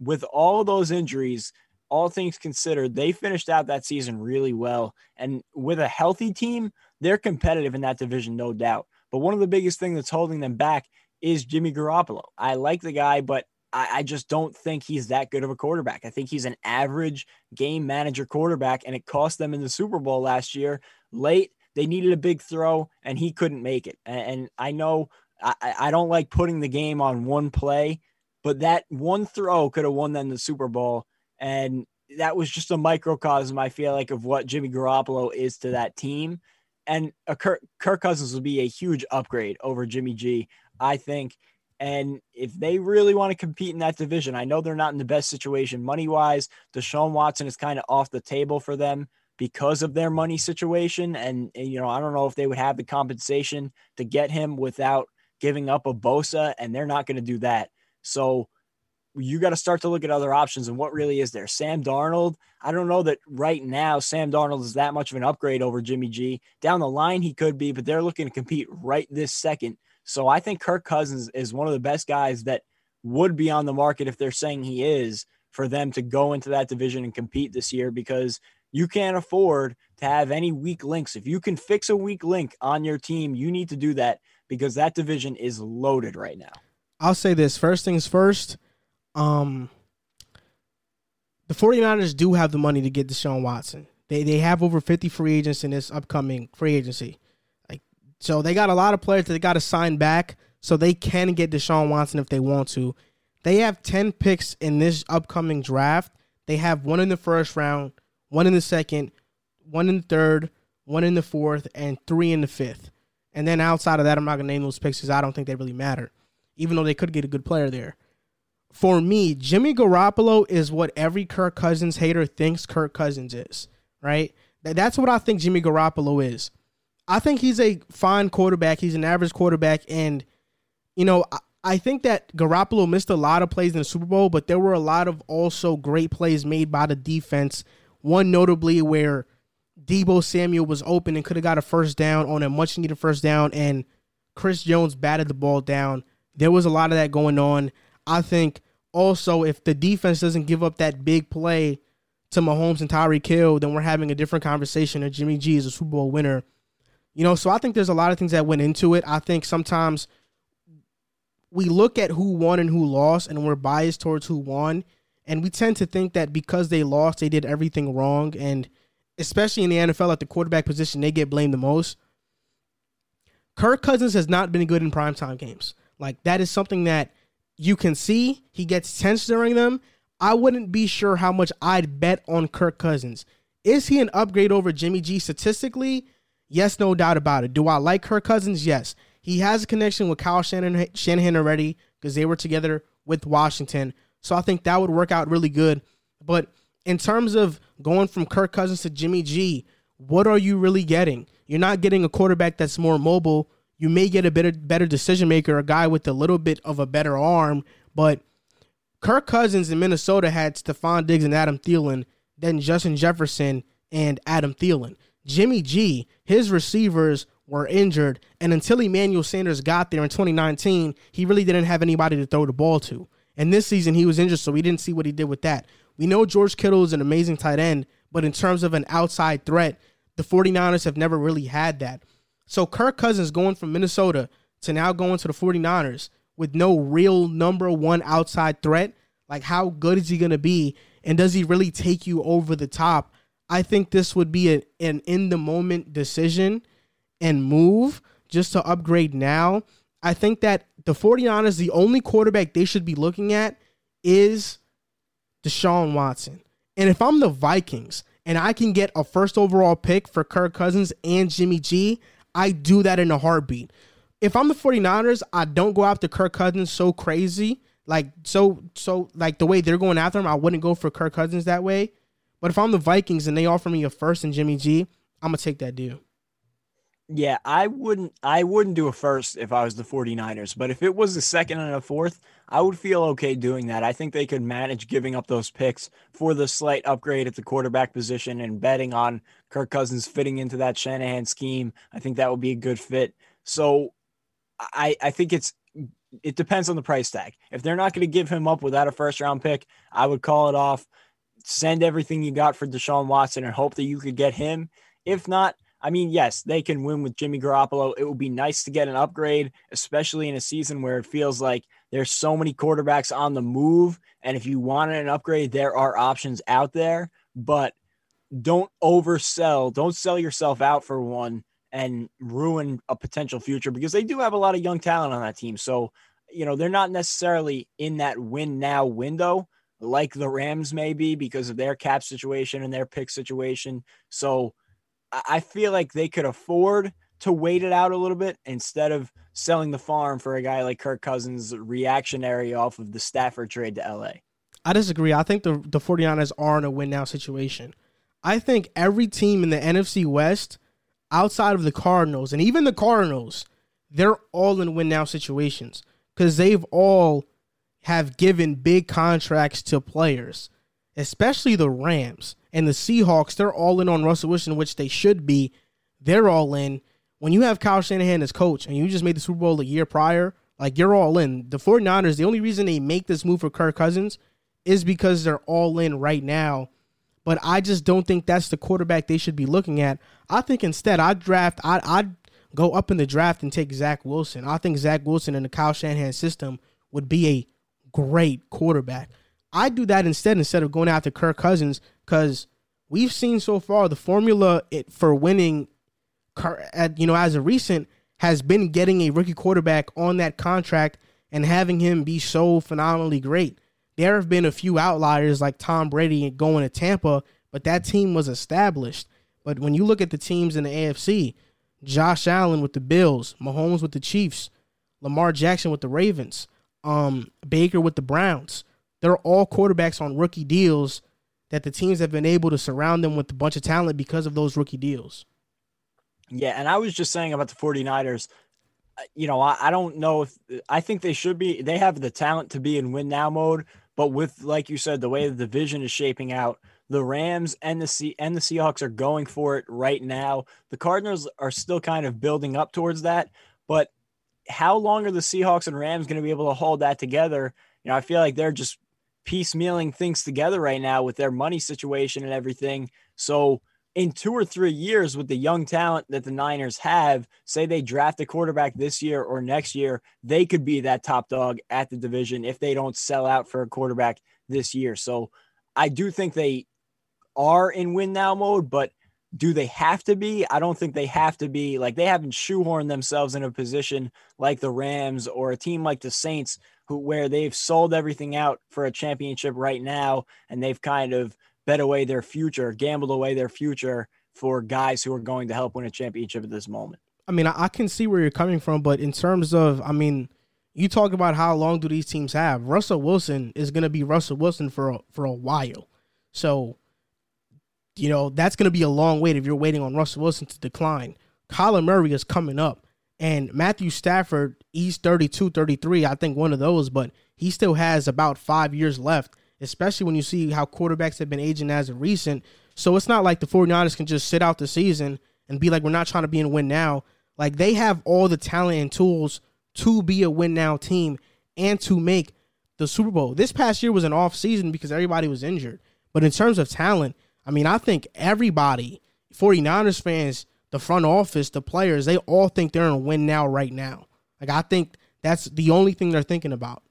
with all those injuries, all things considered, they finished out that season really well. And with a healthy team, they're competitive in that division, no doubt. But one of the biggest things that's holding them back is Jimmy Garoppolo. I like the guy, but I, I, just don't think he's that good of a quarterback. I think he's an average game manager quarterback, and it cost them in the Super Bowl last year. Late, they needed a big throw, and he couldn't make it. And, and I know I, I don't like putting the game on one play, but that one throw could have won them the Super Bowl. And that was just a microcosm, I feel like, of what Jimmy Garoppolo is to that team. And Kirk, Kirk Cousins will be a huge upgrade over Jimmy G, I think. And if they really want to compete in that division, I know they're not in the best situation money wise. Deshaun Watson is kind of off the table for them because of their money situation. And, and, you know, I don't know if they would have the compensation to get him without giving up a Bosa, and they're not going to do that. So you got to start to look at other options and what really is there. Sam Darnold, I don't know that right now Sam Darnold is that much of an upgrade over Jimmy G. Down the line, he could be, but they're looking to compete right this second. So I think Kirk Cousins is one of the best guys that would be on the market if they're saying he is for them to go into that division and compete this year because you can't afford to have any weak links. If you can fix a weak link on your team, you need to do that because that division is loaded right now. I'll say this first things first. Um, the 49ers do have the money to get Deshaun Watson. They they have over 50 free agents in this upcoming free agency. Like so they got a lot of players that they got to sign back so they can get Deshaun Watson if they want to. They have 10 picks in this upcoming draft. They have one in the first round, one in the second, one in the third, one in the fourth, and three in the fifth. And then outside of that, I'm not gonna name those picks because I don't think they really matter even though they could get a good player there. For me, Jimmy Garoppolo is what every Kirk Cousins hater thinks Kirk Cousins is, right? That's what I think Jimmy Garoppolo is. I think he's a fine quarterback. He's an average quarterback. And, you know, I think that Garoppolo missed a lot of plays in the Super Bowl, but there were a lot of also great plays made by the defense. One notably where Deebo Samuel was open and could have got a first down on a much needed first down, and Chris Jones batted the ball down. There was a lot of that going on. I think also if the defense doesn't give up that big play to Mahomes and Tyreek Hill, then we're having a different conversation. And Jimmy G is a Super Bowl winner. You know, so I think there's a lot of things that went into it. I think sometimes we look at who won and who lost, and we're biased towards who won. And we tend to think that because they lost, they did everything wrong. And especially in the NFL at the quarterback position, they get blamed the most. Kirk Cousins has not been good in primetime games. Like that is something that you can see. He gets tense during them. I wouldn't be sure how much I'd bet on Kirk Cousins. Is he an upgrade over Jimmy G statistically? Yes, no doubt about it. Do I like Kirk Cousins? Yes. He has a connection with Kyle Shanahan, already because they were together with Washington. So I think that would work out really good. But in terms of going from Kirk Cousins to Jimmy G, what are you really getting? You're not getting a quarterback that's more mobile you may get a better better decision maker, a guy with a little bit of a better arm. But Kirk Cousins in Minnesota had Stefon Diggs and Adam Thielen, then Justin Jefferson and Adam Thielen. Jimmy G, his receivers were injured, and until Emmanuel Sanders got there in 2019, he really didn't have anybody to throw the ball to. And this season he was injured, so we didn't see what he did with that. We know George Kittle is an amazing tight end, but in terms of an outside threat, the 49ers have never really had that. So Kirk Cousins going from Minnesota to now going to the 49ers with no real number one outside threat, like how good is he going to be? And does he really take you over the top? I think this would be a, an in the moment decision and move just to upgrade now. I think that the 49ers, the only quarterback they should be looking at is Deshaun Watson. And if I'm the Vikings and I can get a first overall pick for Kirk Cousins and Jimmy G, I do that in a heartbeat. If I'm the 49ers, I don't go after Kirk Cousins so crazy. Like so so like the way they're going after him, I wouldn't go for Kirk Cousins that way. But if I'm the Vikings and they offer me a first and Jimmy G, I'm gonna take that deal. Yeah, I wouldn't I wouldn't do a first if I was the 49ers, but if it was a second and a fourth, I would feel okay doing that. I think they could manage giving up those picks for the slight upgrade at the quarterback position and betting on Kirk Cousins fitting into that Shanahan scheme. I think that would be a good fit. So I I think it's it depends on the price tag. If they're not going to give him up without a first round pick, I would call it off. Send everything you got for Deshaun Watson and hope that you could get him. If not, I mean, yes, they can win with Jimmy Garoppolo. It would be nice to get an upgrade, especially in a season where it feels like there's so many quarterbacks on the move. And if you wanted an upgrade, there are options out there, but don't oversell. Don't sell yourself out for one and ruin a potential future because they do have a lot of young talent on that team. So, you know, they're not necessarily in that win now window like the Rams may be because of their cap situation and their pick situation. So, I feel like they could afford to wait it out a little bit instead of selling the farm for a guy like Kirk Cousins reactionary off of the Stafford trade to LA. I disagree. I think the the 49ers are in a win now situation. I think every team in the NFC West outside of the Cardinals and even the Cardinals, they're all in win now situations cuz they've all have given big contracts to players, especially the Rams and the Seahawks, they're all in on Russell Wilson, which they should be. They're all in. When you have Kyle Shanahan as coach and you just made the Super Bowl a year prior, like you're all in. The 49ers, the only reason they make this move for Kirk Cousins is because they're all in right now. But I just don't think that's the quarterback they should be looking at. I think instead I'd draft I'd, I'd go up in the draft and take Zach Wilson. I think Zach Wilson in the Kyle Shanahan system would be a great quarterback. I'd do that instead instead of going after Kirk Cousins because we've seen so far the formula it, for winning, at you know as a recent has been getting a rookie quarterback on that contract and having him be so phenomenally great. There have been a few outliers like Tom Brady going to Tampa, but that team was established. But when you look at the teams in the AFC, Josh Allen with the Bills, Mahomes with the Chiefs, Lamar Jackson with the Ravens, um, Baker with the Browns, they're all quarterbacks on rookie deals that the teams have been able to surround them with a bunch of talent because of those rookie deals. Yeah, and I was just saying about the 49ers, uh, you know, I, I don't know if I think they should be they have the talent to be in win now mode, but with like you said, the way the division is shaping out, the Rams and the C and the Seahawks are going for it right now. The Cardinals are still kind of building up towards that, but how long are the Seahawks and Rams going to be able to hold that together? You know, I feel like they're just piecemealing things together right now with their money situation and everything. So in two or three years with the young talent that the Niners have, say they draft a quarterback this year or next year, they could be that top dog at the division if they don't sell out for a quarterback this year. So I do think they are in win now mode, but do they have to be? I don't think they have to be. Like they haven't shoehorned themselves in a position like the Rams or a team like the Saints who where they've sold everything out for a championship right now and they've kind of bet away their future, gambled away their future for guys who are going to help win a championship at this moment. I mean, I can see where you're coming from, but in terms of, I mean, you talk about how long do these teams have? Russell Wilson is going to be Russell Wilson for a, for a while, so you know that's going to be a long wait if you're waiting on Russell Wilson to decline. Kyler Murray is coming up. And Matthew Stafford, he's 32, 33, I think one of those, but he still has about five years left, especially when you see how quarterbacks have been aging as of recent. So it's not like the 49ers can just sit out the season and be like, we're not trying to be in win now. Like they have all the talent and tools to be a win now team and to make the Super Bowl. This past year was an off season because everybody was injured. But in terms of talent, I mean, I think everybody, 49ers fans, the front office, the players, they all think they're in a win now right now. Like I think that's the only thing they're thinking about.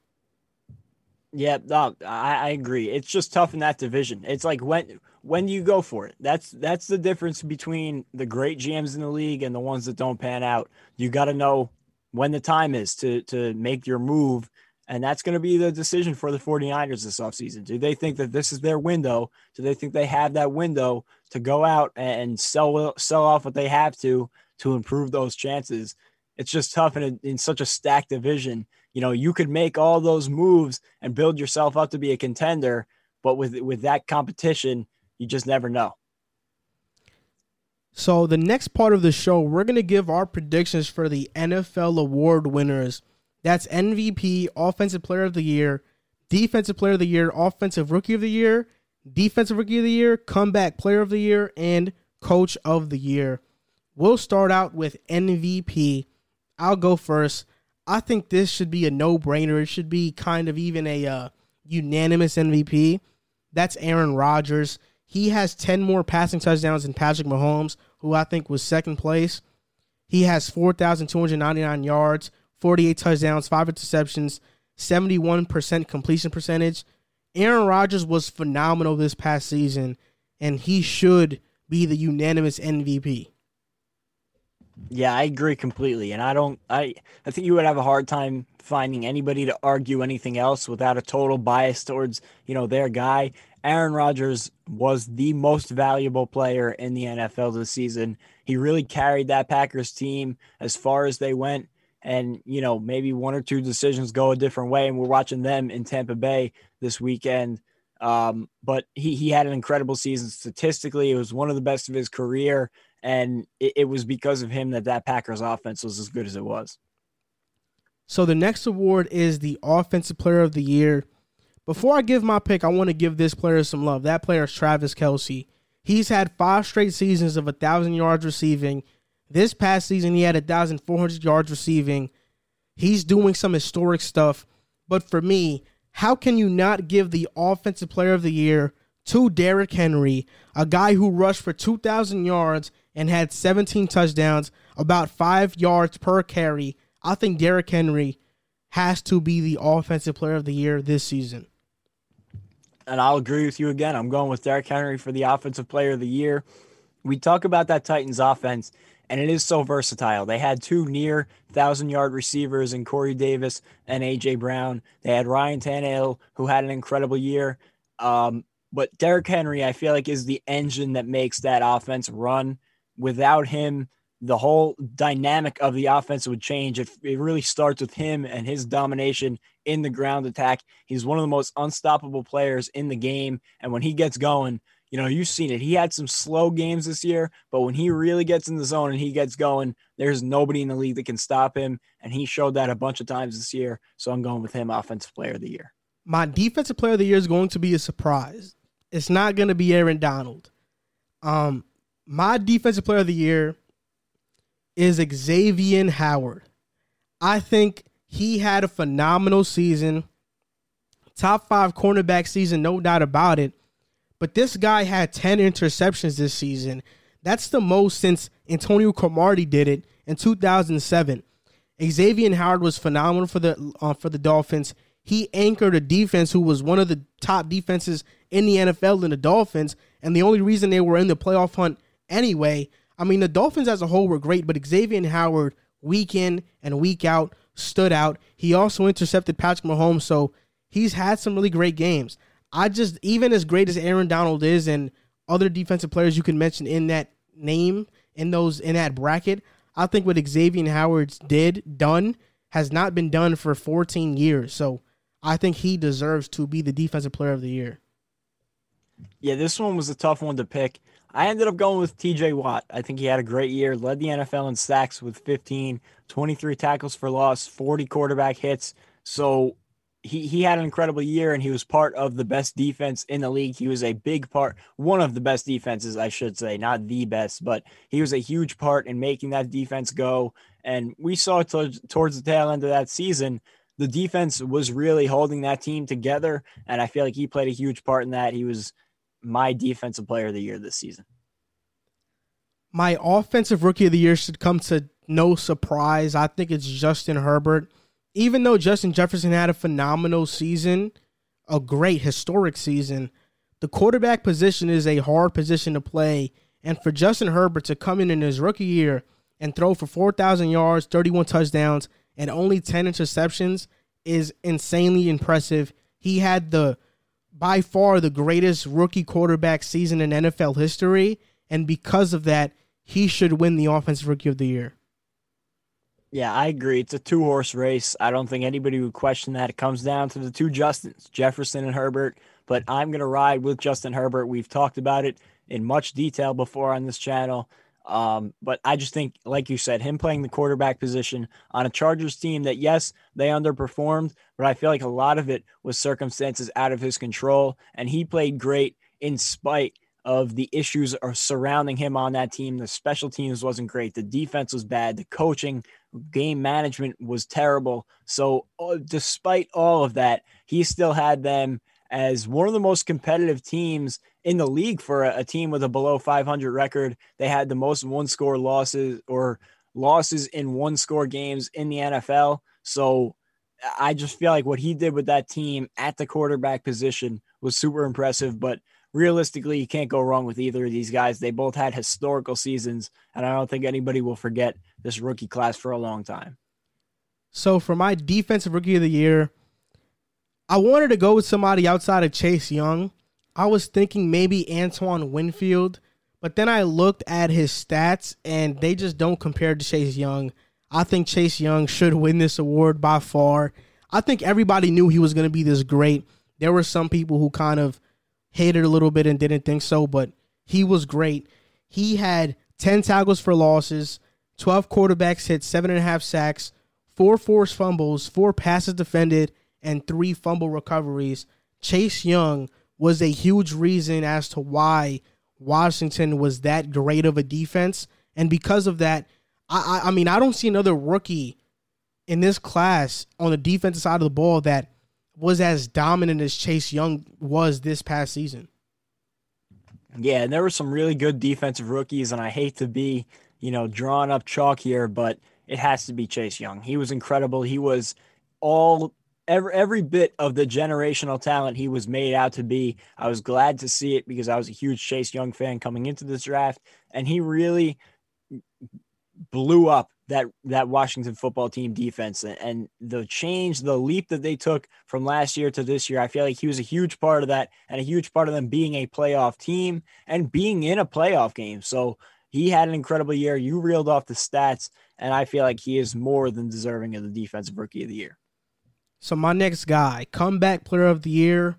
Yeah, no, I, I agree. It's just tough in that division. It's like when when do you go for it? That's that's the difference between the great GMs in the league and the ones that don't pan out. You got to know when the time is to to make your move and that's going to be the decision for the 49ers this offseason. Do they think that this is their window? Do they think they have that window to go out and sell sell off what they have to to improve those chances? It's just tough in, in such a stacked division. You know, you could make all those moves and build yourself up to be a contender, but with with that competition, you just never know. So, the next part of the show, we're going to give our predictions for the NFL award winners. That's MVP, Offensive Player of the Year, Defensive Player of the Year, Offensive Rookie of the Year, Defensive Rookie of the Year, Comeback Player of the Year, and Coach of the Year. We'll start out with MVP. I'll go first. I think this should be a no brainer. It should be kind of even a uh, unanimous MVP. That's Aaron Rodgers. He has 10 more passing touchdowns than Patrick Mahomes, who I think was second place. He has 4,299 yards, 48 touchdowns, 5 interceptions, 71% completion percentage. Aaron Rodgers was phenomenal this past season, and he should be the unanimous MVP. Yeah, I agree completely. And I don't I I think you would have a hard time finding anybody to argue anything else without a total bias towards, you know, their guy. Aaron Rodgers was the most valuable player in the NFL this season. He really carried that Packers team as far as they went. And, you know, maybe one or two decisions go a different way. And we're watching them in Tampa Bay this weekend. Um, but he, he had an incredible season statistically. It was one of the best of his career. And it, it was because of him that that Packers offense was as good as it was. So the next award is the Offensive Player of the Year. Before I give my pick, I want to give this player some love. That player is Travis Kelce He's had five straight seasons of a thousand yards receiving. This past season, he had a thousand four hundred yards receiving. He's doing some historic stuff. But for me, how can you not give the Offensive Player of the Year to Derrick Henry, a guy who rushed for 2,000 yards and had 17 touchdowns, about five yards per carry. I think Derrick Henry has to be the offensive player of the year this season. And I'll agree with you again. I'm going with Derrick Henry for the offensive player of the year. We talk about that Titans offense, and it is so versatile. They had two near thousand yard receivers in Corey Davis and AJ Brown. They had Ryan Tannehill, who had an incredible year. Um, but Derrick Henry, I feel like, is the engine that makes that offense run without him, the whole dynamic of the offense would change. It, it really starts with him and his domination in the ground attack. He's one of the most unstoppable players in the game. And when he gets going, you know, you've seen it. He had some slow games this year, but when he really gets in the zone and he gets going, there's nobody in the league that can stop him. And he showed that a bunch of times this year. So I'm going with him, Offensive Player of the Year. My Defensive Player of the Year is going to be a surprise. It's not going to be Aaron Donald. Um, my defensive player of the year is Xavier Howard. I think he had a phenomenal season. Top five cornerback season, no doubt about it. But this guy had 10 interceptions this season. That's the most since Antonio Cromartie did it in 2007. Xavier Howard was phenomenal for the uh, for the Dolphins. He anchored a defense who was one of the top defenses in the NFL in the Dolphins, and the only reason they were in the playoff hunt anyway. I mean, the Dolphins as a whole were great, but Xavier Howard, week in and week out, stood out. He also intercepted Patrick Mahomes, so he's had some really great games. I just, even as great as Aaron Donald is and other defensive players you can mention in that name, in those, in that bracket, I think what Xavier Howard's did, done, has not been done for 14 years. So I think he deserves to be the defensive player of the year. Yeah, this one was a tough one to pick. I ended up going with TJ Watt. I think he had a great year, led the NFL in sacks with 15, 23 tackles for loss, 40 quarterback hits. So he, he had an incredible year and he was part of the best defense in the league. He was a big part, one of the best defenses, I should say, not the best, but he was a huge part in making that defense go. And we saw t- towards the tail end of that season, the defense was really holding that team together. And I feel like he played a huge part in that. He was my defensive player of the year this season. My offensive rookie of the year should come to no surprise. I think it's Justin Herbert. Even though Justin Jefferson had a phenomenal season, a great historic season, the quarterback position is a hard position to play. And for Justin Herbert to come in in his rookie year and throw for 4,000 yards, 31 touchdowns, and only 10 interceptions is insanely impressive. He had the by far the greatest rookie quarterback season in NFL history. And because of that, he should win the Offensive Rookie of the Year. Yeah, I agree. It's a two horse race. I don't think anybody would question that. It comes down to the two Justins, Jefferson and Herbert. But I'm going to ride with Justin Herbert. We've talked about it in much detail before on this channel. Um, but I just think, like you said, him playing the quarterback position on a Chargers team that, yes, they underperformed, but I feel like a lot of it was circumstances out of his control. And he played great in spite of the issues surrounding him on that team. The special teams wasn't great. The defense was bad. The coaching, game management was terrible. So, uh, despite all of that, he still had them as one of the most competitive teams in the league for a, a team with a below 500 record. They had the most one score losses or losses in one score games in the NFL. So I just feel like what he did with that team at the quarterback position was super impressive. But realistically, you can't go wrong with either of these guys. They both had historical seasons, and I don't think anybody will forget this rookie class for a long time. So for my defensive rookie of the year, I wanted to go with somebody outside of Chase Young. I was thinking maybe Antoine Winfield, but then I looked at his stats and they just don't compare to Chase Young. I think Chase Young should win this award by far. I think everybody knew he was going to be this great. There were some people who kind of hated a little bit and didn't think so, but he was great. He had 10 tackles for losses, 12 quarterbacks hit, seven and a half sacks, four forced fumbles, four passes defended, and three fumble recoveries. Chase Young was a huge reason as to why Washington was that great of a defense. And because of that, I, I, I mean, I don't see another rookie in this class on the defensive side of the ball that was as dominant as Chase Young was this past season. Yeah, and there were some really good defensive rookies, and I hate to be, you know, drawn up chalk here, but it has to be Chase Young. He was incredible. He was all every every bit of the generational talent he was made out to be. I was glad to see it because I was a huge Chase Young fan coming into this draft, and he really blew up that that Washington football team defense and the change, the leap that they took from last year to this year. I feel like he was a huge part of that and a huge part of them being a playoff team and being in a playoff game. So he had an incredible year. You reeled off the stats, and I feel like he is more than deserving of the defensive rookie of the year. So my next guy, comeback player of the year.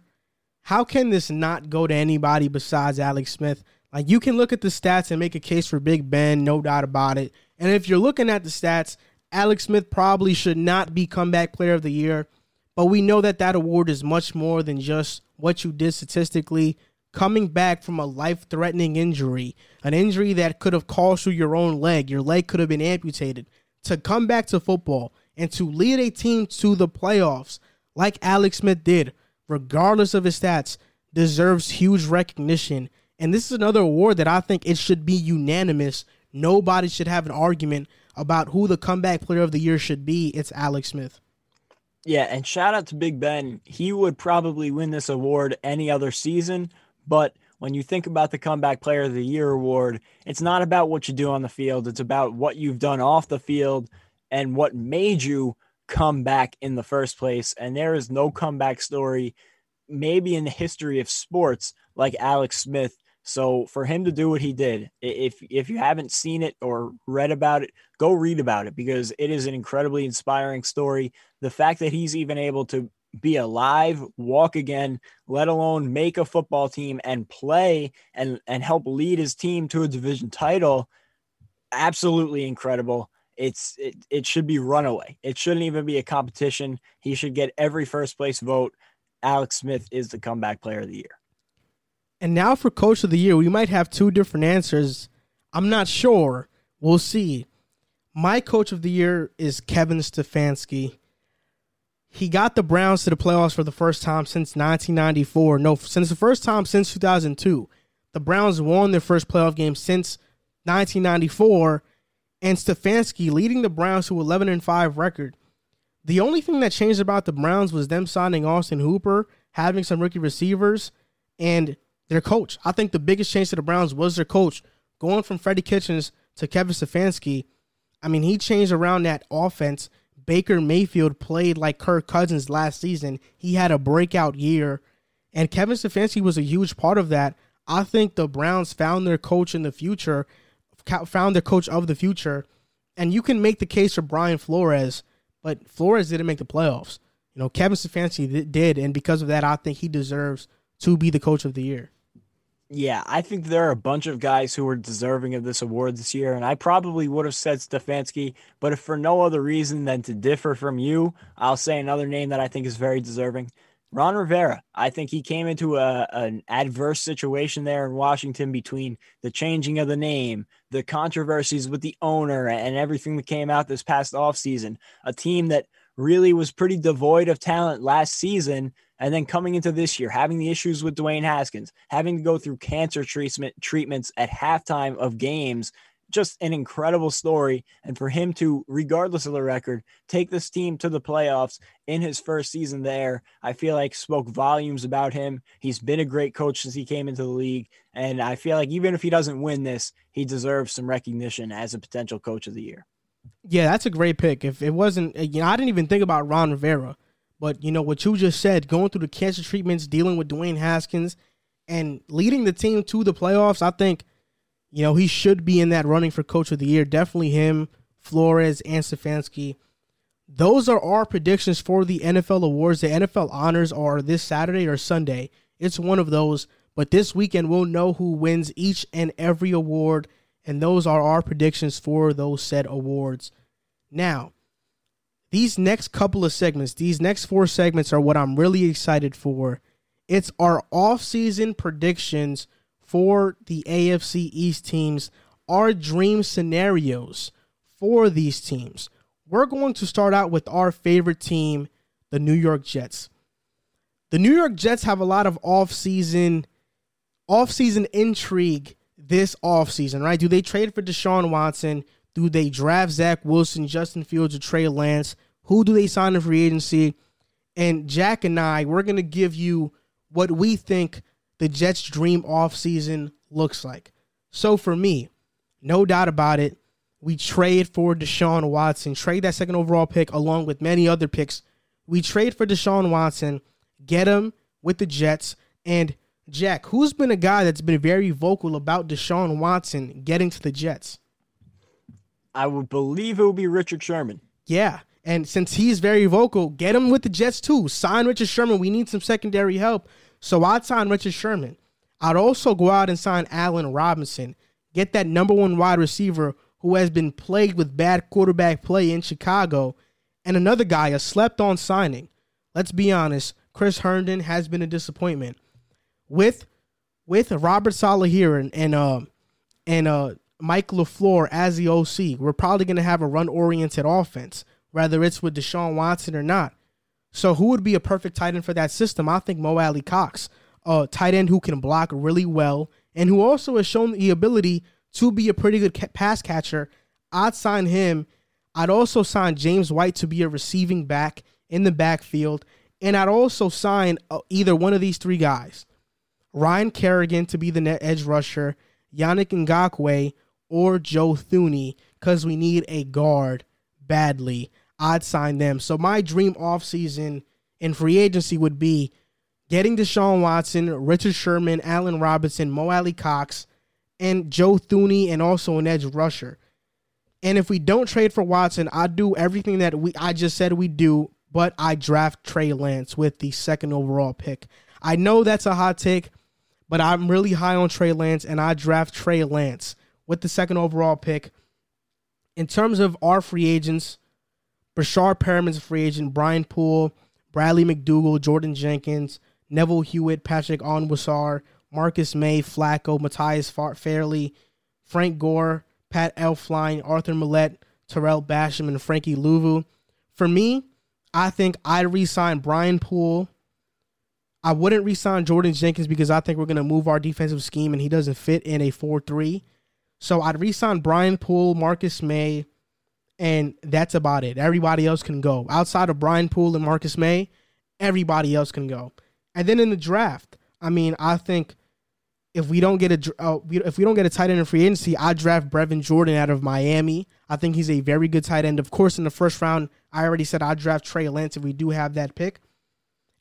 How can this not go to anybody besides Alex Smith? Like you can look at the stats and make a case for Big Ben, no doubt about it. And if you're looking at the stats, Alex Smith probably should not be comeback player of the year. But we know that that award is much more than just what you did statistically. Coming back from a life threatening injury, an injury that could have cost you your own leg, your leg could have been amputated, to come back to football and to lead a team to the playoffs like Alex Smith did, regardless of his stats, deserves huge recognition. And this is another award that I think it should be unanimous. Nobody should have an argument about who the comeback player of the year should be. It's Alex Smith. Yeah, and shout out to Big Ben. He would probably win this award any other season, but when you think about the comeback player of the year award, it's not about what you do on the field, it's about what you've done off the field and what made you come back in the first place. And there is no comeback story, maybe in the history of sports, like Alex Smith. So for him to do what he did, if if you haven't seen it or read about it, go read about it because it is an incredibly inspiring story. The fact that he's even able to be alive, walk again, let alone make a football team and play and and help lead his team to a division title, absolutely incredible it's it, it should be runaway. It shouldn't even be a competition. He should get every first place vote. Alex Smith is the comeback player of the year. And now for coach of the year, we might have two different answers. I'm not sure. We'll see. My coach of the year is Kevin Stefanski. He got the Browns to the playoffs for the first time since 1994. No, since the first time since 2002. The Browns won their first playoff game since 1994 and Stefanski leading the Browns to 11 and 5 record. The only thing that changed about the Browns was them signing Austin Hooper, having some rookie receivers, and their coach. I think the biggest change to the Browns was their coach going from Freddie Kitchens to Kevin Stefanski. I mean, he changed around that offense. Baker Mayfield played like Kirk Cousins last season. He had a breakout year, and Kevin Stefanski was a huge part of that. I think the Browns found their coach in the future found their coach of the future. And you can make the case for Brian Flores, but Flores didn't make the playoffs. You know, Kevin Stefanski did, and because of that, I think he deserves to be the coach of the year. Yeah, I think there are a bunch of guys who are deserving of this award this year, and I probably would have said Stefanski, but if for no other reason than to differ from you, I'll say another name that I think is very deserving. Ron Rivera. I think he came into a, an adverse situation there in Washington between the changing of the name, the controversies with the owner, and everything that came out this past offseason. A team that really was pretty devoid of talent last season and then coming into this year, having the issues with Dwayne Haskins, having to go through cancer treatment treatments at halftime of games, just an incredible story. And for him to, regardless of the record, take this team to the playoffs in his first season there, I feel like spoke volumes about him. He's been a great coach since he came into the league. And I feel like even if he doesn't win this, he deserves some recognition as a potential coach of the year. Yeah, that's a great pick. If it wasn't, you know, I didn't even think about Ron Rivera. But you know what you just said, going through the cancer treatments, dealing with Dwayne Haskins, and leading the team to the playoffs, I think, you know, he should be in that running for coach of the year. Definitely him, Flores, and Stefanski. Those are our predictions for the NFL awards. The NFL honors are this Saturday or Sunday. It's one of those. But this weekend, we'll know who wins each and every award. And those are our predictions for those said awards. Now, these next couple of segments, these next four segments are what I'm really excited for. It's our off-season predictions for the AFC East teams, our dream scenarios for these teams. We're going to start out with our favorite team, the New York Jets. The New York Jets have a lot of off-season off-season intrigue this off-season, right? Do they trade for Deshaun Watson? Do they draft Zach Wilson, Justin Fields, or Trey Lance? Who do they sign in free agency? And Jack and I, we're going to give you what we think the Jets' dream offseason looks like. So for me, no doubt about it, we trade for Deshaun Watson, trade that second overall pick along with many other picks. We trade for Deshaun Watson, get him with the Jets. And Jack, who's been a guy that's been very vocal about Deshaun Watson getting to the Jets? I would believe it would be Richard Sherman. Yeah. And since he's very vocal, get him with the Jets too. Sign Richard Sherman. We need some secondary help. So I'd sign Richard Sherman. I'd also go out and sign Allen Robinson. Get that number one wide receiver who has been plagued with bad quarterback play in Chicago. And another guy, a slept on signing. Let's be honest, Chris Herndon has been a disappointment. With with Robert Saleh here and and uh and uh Mike LaFleur as the OC, we're probably gonna have a run oriented offense whether it's with Deshaun Watson or not. So who would be a perfect tight end for that system? I think Mo Alie-Cox, a tight end who can block really well and who also has shown the ability to be a pretty good pass catcher. I'd sign him. I'd also sign James White to be a receiving back in the backfield. And I'd also sign uh, either one of these three guys Ryan Kerrigan to be the net edge rusher, Yannick Ngakoue, or Joe Thuney, because we need a guard badly. I'd sign them. So my dream offseason in free agency would be getting Deshaun Watson, Richard Sherman, Allen Robinson, Mo Alie-Cox, and Joe Thuney, and also an edge rusher. And if we don't trade for Watson, I do everything that we I just said we do, but I draft Trey Lance with the second overall pick. I know that's a hot take, but I'm really high on Trey Lance, and I draft Trey Lance with the second overall pick. In terms of our free agents, Breshad Perriman's a free agent, Brian Poole, Bradley McDougal, Jordan Jenkins, Neville Hewitt, Patrick Onwuasor, Marcus Maye, Flacco, Matthias Farley, Frank Gore, Pat Elflein, Arthur Maulet, Tarell Basham, and Frankie Luvu. For me, I think I'd re-sign Brian Poole. I wouldn't re-sign Jordan Jenkins because I think we're going to move our defensive scheme and he doesn't fit in a 4-3. So I'd re-sign Brian Poole, Marcus Maye, and that's about it. Everybody else can go. Outside of Brian Poole and Marcus Maye, everybody else can go. And then in the draft, I mean, I think if we don't get a uh, if we don't get a tight end in free agency, I draft Brevin Jordan out of Miami. I think he's a very good tight end. Of course, in the first round, I already said I draft Trey Lance if we do have that pick.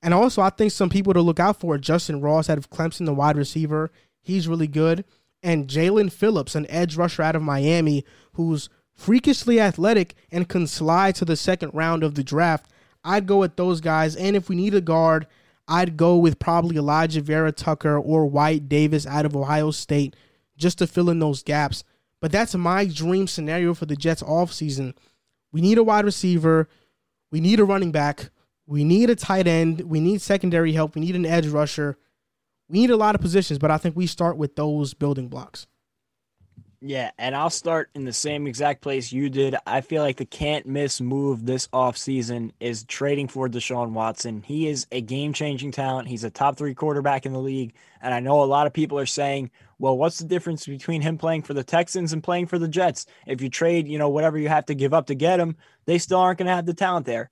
And also, I think some people to look out for Justyn Ross out of Clemson, the wide receiver. He's really good and Jaelan Phillips, an edge rusher out of Miami, who's freakishly athletic and can slide to the second round of the draft. I'd go with those guys. And if we need a guard, I'd go with probably Alijah Vera Tucker or Wyatt Davis out of Ohio State just to fill in those gaps. But that's my dream scenario for the Jets offseason. We need a wide receiver. We need a running back. We need a tight end. We need secondary help. We need an edge rusher. We need a lot of positions, but I think we start with those building blocks. Yeah, and I'll start in the same exact place you did. I feel like the can't miss move this offseason is trading for Deshaun Watson. He is a game changing talent. He's a top three quarterback in the league. And I know a lot of people are saying, well, what's the difference between him playing for the Texans and playing for the Jets? If you trade, you know, whatever you have to give up to get him, they still aren't going to have the talent there.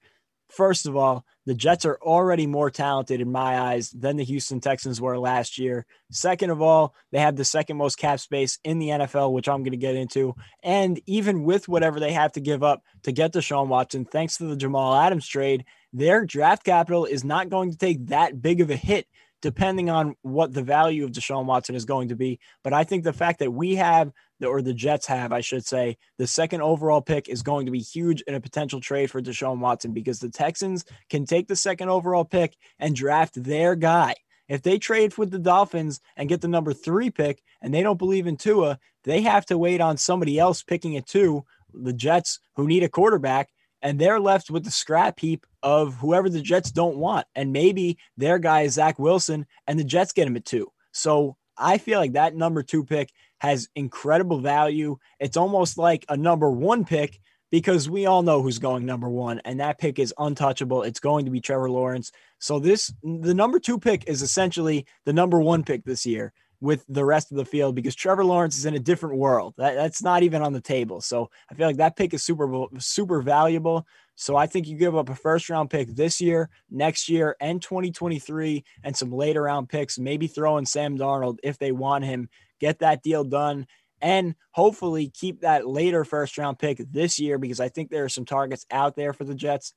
First of all, the Jets are already more talented in my eyes than the Houston Texans were last year. Second of all, they have the second most cap space in the NFL, which I'm going to get into. And even with whatever they have to give up to get Deshaun Watson, thanks to the Jamal Adams trade, their draft capital is not going to take that big of a hit depending on what the value of Deshaun Watson is going to be. But I think the fact that we have or the Jets have, I should say, the second overall pick is going to be huge in a potential trade for Deshaun Watson because the Texans can take the second overall pick and draft their guy. If they trade with the Dolphins and get the number three pick and they don't believe in Tua, they have to wait on somebody else picking it too. The Jets, who need a quarterback, and they're left with the scrap heap of whoever the Jets don't want. And maybe their guy is Zach Wilson, and the Jets get him at two. So I feel like that number two pick has incredible value. It's almost like a number one pick because we all know who's going number one, and that pick is untouchable. It's going to be Trevor Lawrence. So this the number two pick is essentially the number one pick this year with the rest of the field because Trevor Lawrence is in a different world. That, that's not even on the table. So I feel like that pick is super super valuable. So I think you give up a first round pick this year, next year, and 2023, and some later round picks, maybe throw in Sam Darnold if they want him, get that deal done, and hopefully keep that later first round pick this year because I think there are some targets out there for the Jets.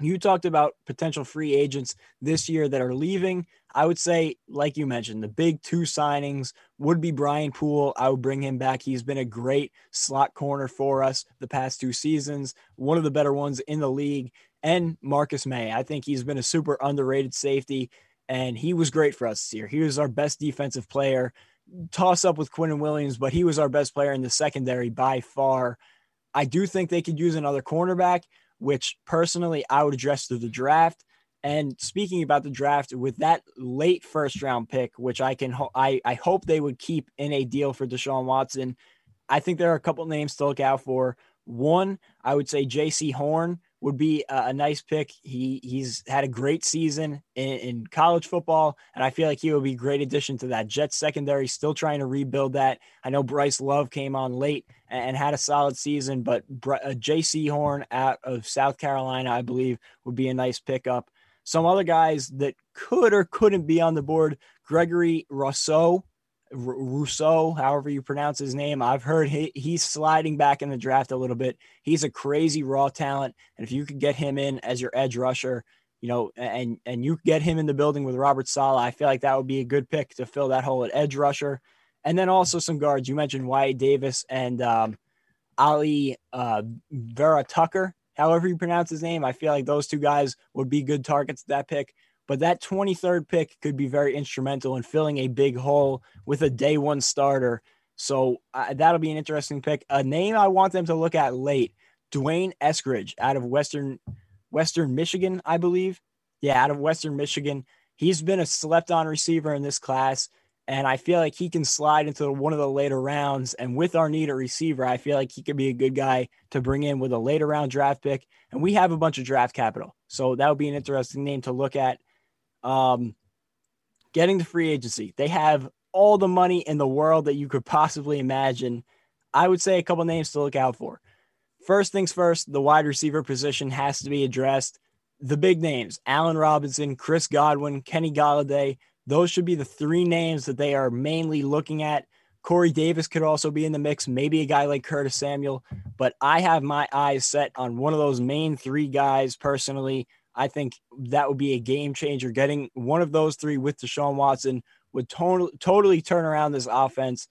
You talked about potential free agents this year that are leaving. I would say, like you mentioned, the big two signings would be Brian Poole. I would bring him back. He's been a great slot corner for us the past two seasons, one of the better ones in the league. And Marcus Maye. I think he's been a super underrated safety, and he was great for us this year. He was our best defensive player. Toss up with Quinnen Williams, but he was our best player in the secondary by far. I do think they could use another cornerback which personally I would address through the draft. And speaking about the draft, with that late first round pick, which I can, ho- I, I hope they would keep in a deal for Deshaun Watson. I think there are a couple names to look out for. One, I would say Jaycee Horn would be a, nice pick. He he's had a great season in, in, college football, and I feel like he would be a great addition to that Jets secondary. Still trying to rebuild that. I know Bryce Love came on late and, and had a solid season, but uh, Jaycee Horn out of South Carolina, I believe, would be a nice pickup. Some other guys that could or couldn't be on the board: Gregory Rousseau Rousseau, however you pronounce his name. I've heard he, he's sliding back in the draft a little bit. He's a crazy raw talent, and if you could get him in as your edge rusher, you know, and and you get him in the building with Robert Saleh, I feel like that would be a good pick to fill that hole at edge rusher. And then also some guards. You mentioned Wyatt Davis and um, Ali uh, Vera Tucker, however you pronounce his name. I feel like those two guys would be good targets at that pick. But that 23rd pick could be very instrumental in filling a big hole with a day one starter. So uh, that'll be an interesting pick. A name I want them to look at late: D'Wayne Eskridge out of Western Western Michigan, I believe. Yeah, out of Western Michigan. He's been a slept on receiver in this class. And I feel like he can slide into one of the later rounds. And with our need at receiver, I feel like he could be a good guy to bring in with a later round draft pick. And we have a bunch of draft capital. So that would be an interesting name to look at. Um, getting the free agency, they have all the money in the world that you could possibly imagine. I would say a couple names to look out for. First things first, the wide receiver position has to be addressed. The big names, Allen Robinson, Chris Godwin, Kenny Golladay, those should be the three names that they are mainly looking at. Corey Davis could also be in the mix, maybe a guy like Curtis Samuel, but I have my eyes set on one of those main three guys personally. I think that would be a game changer. Getting one of those three with Deshaun Watson would to- totally turn around this offense.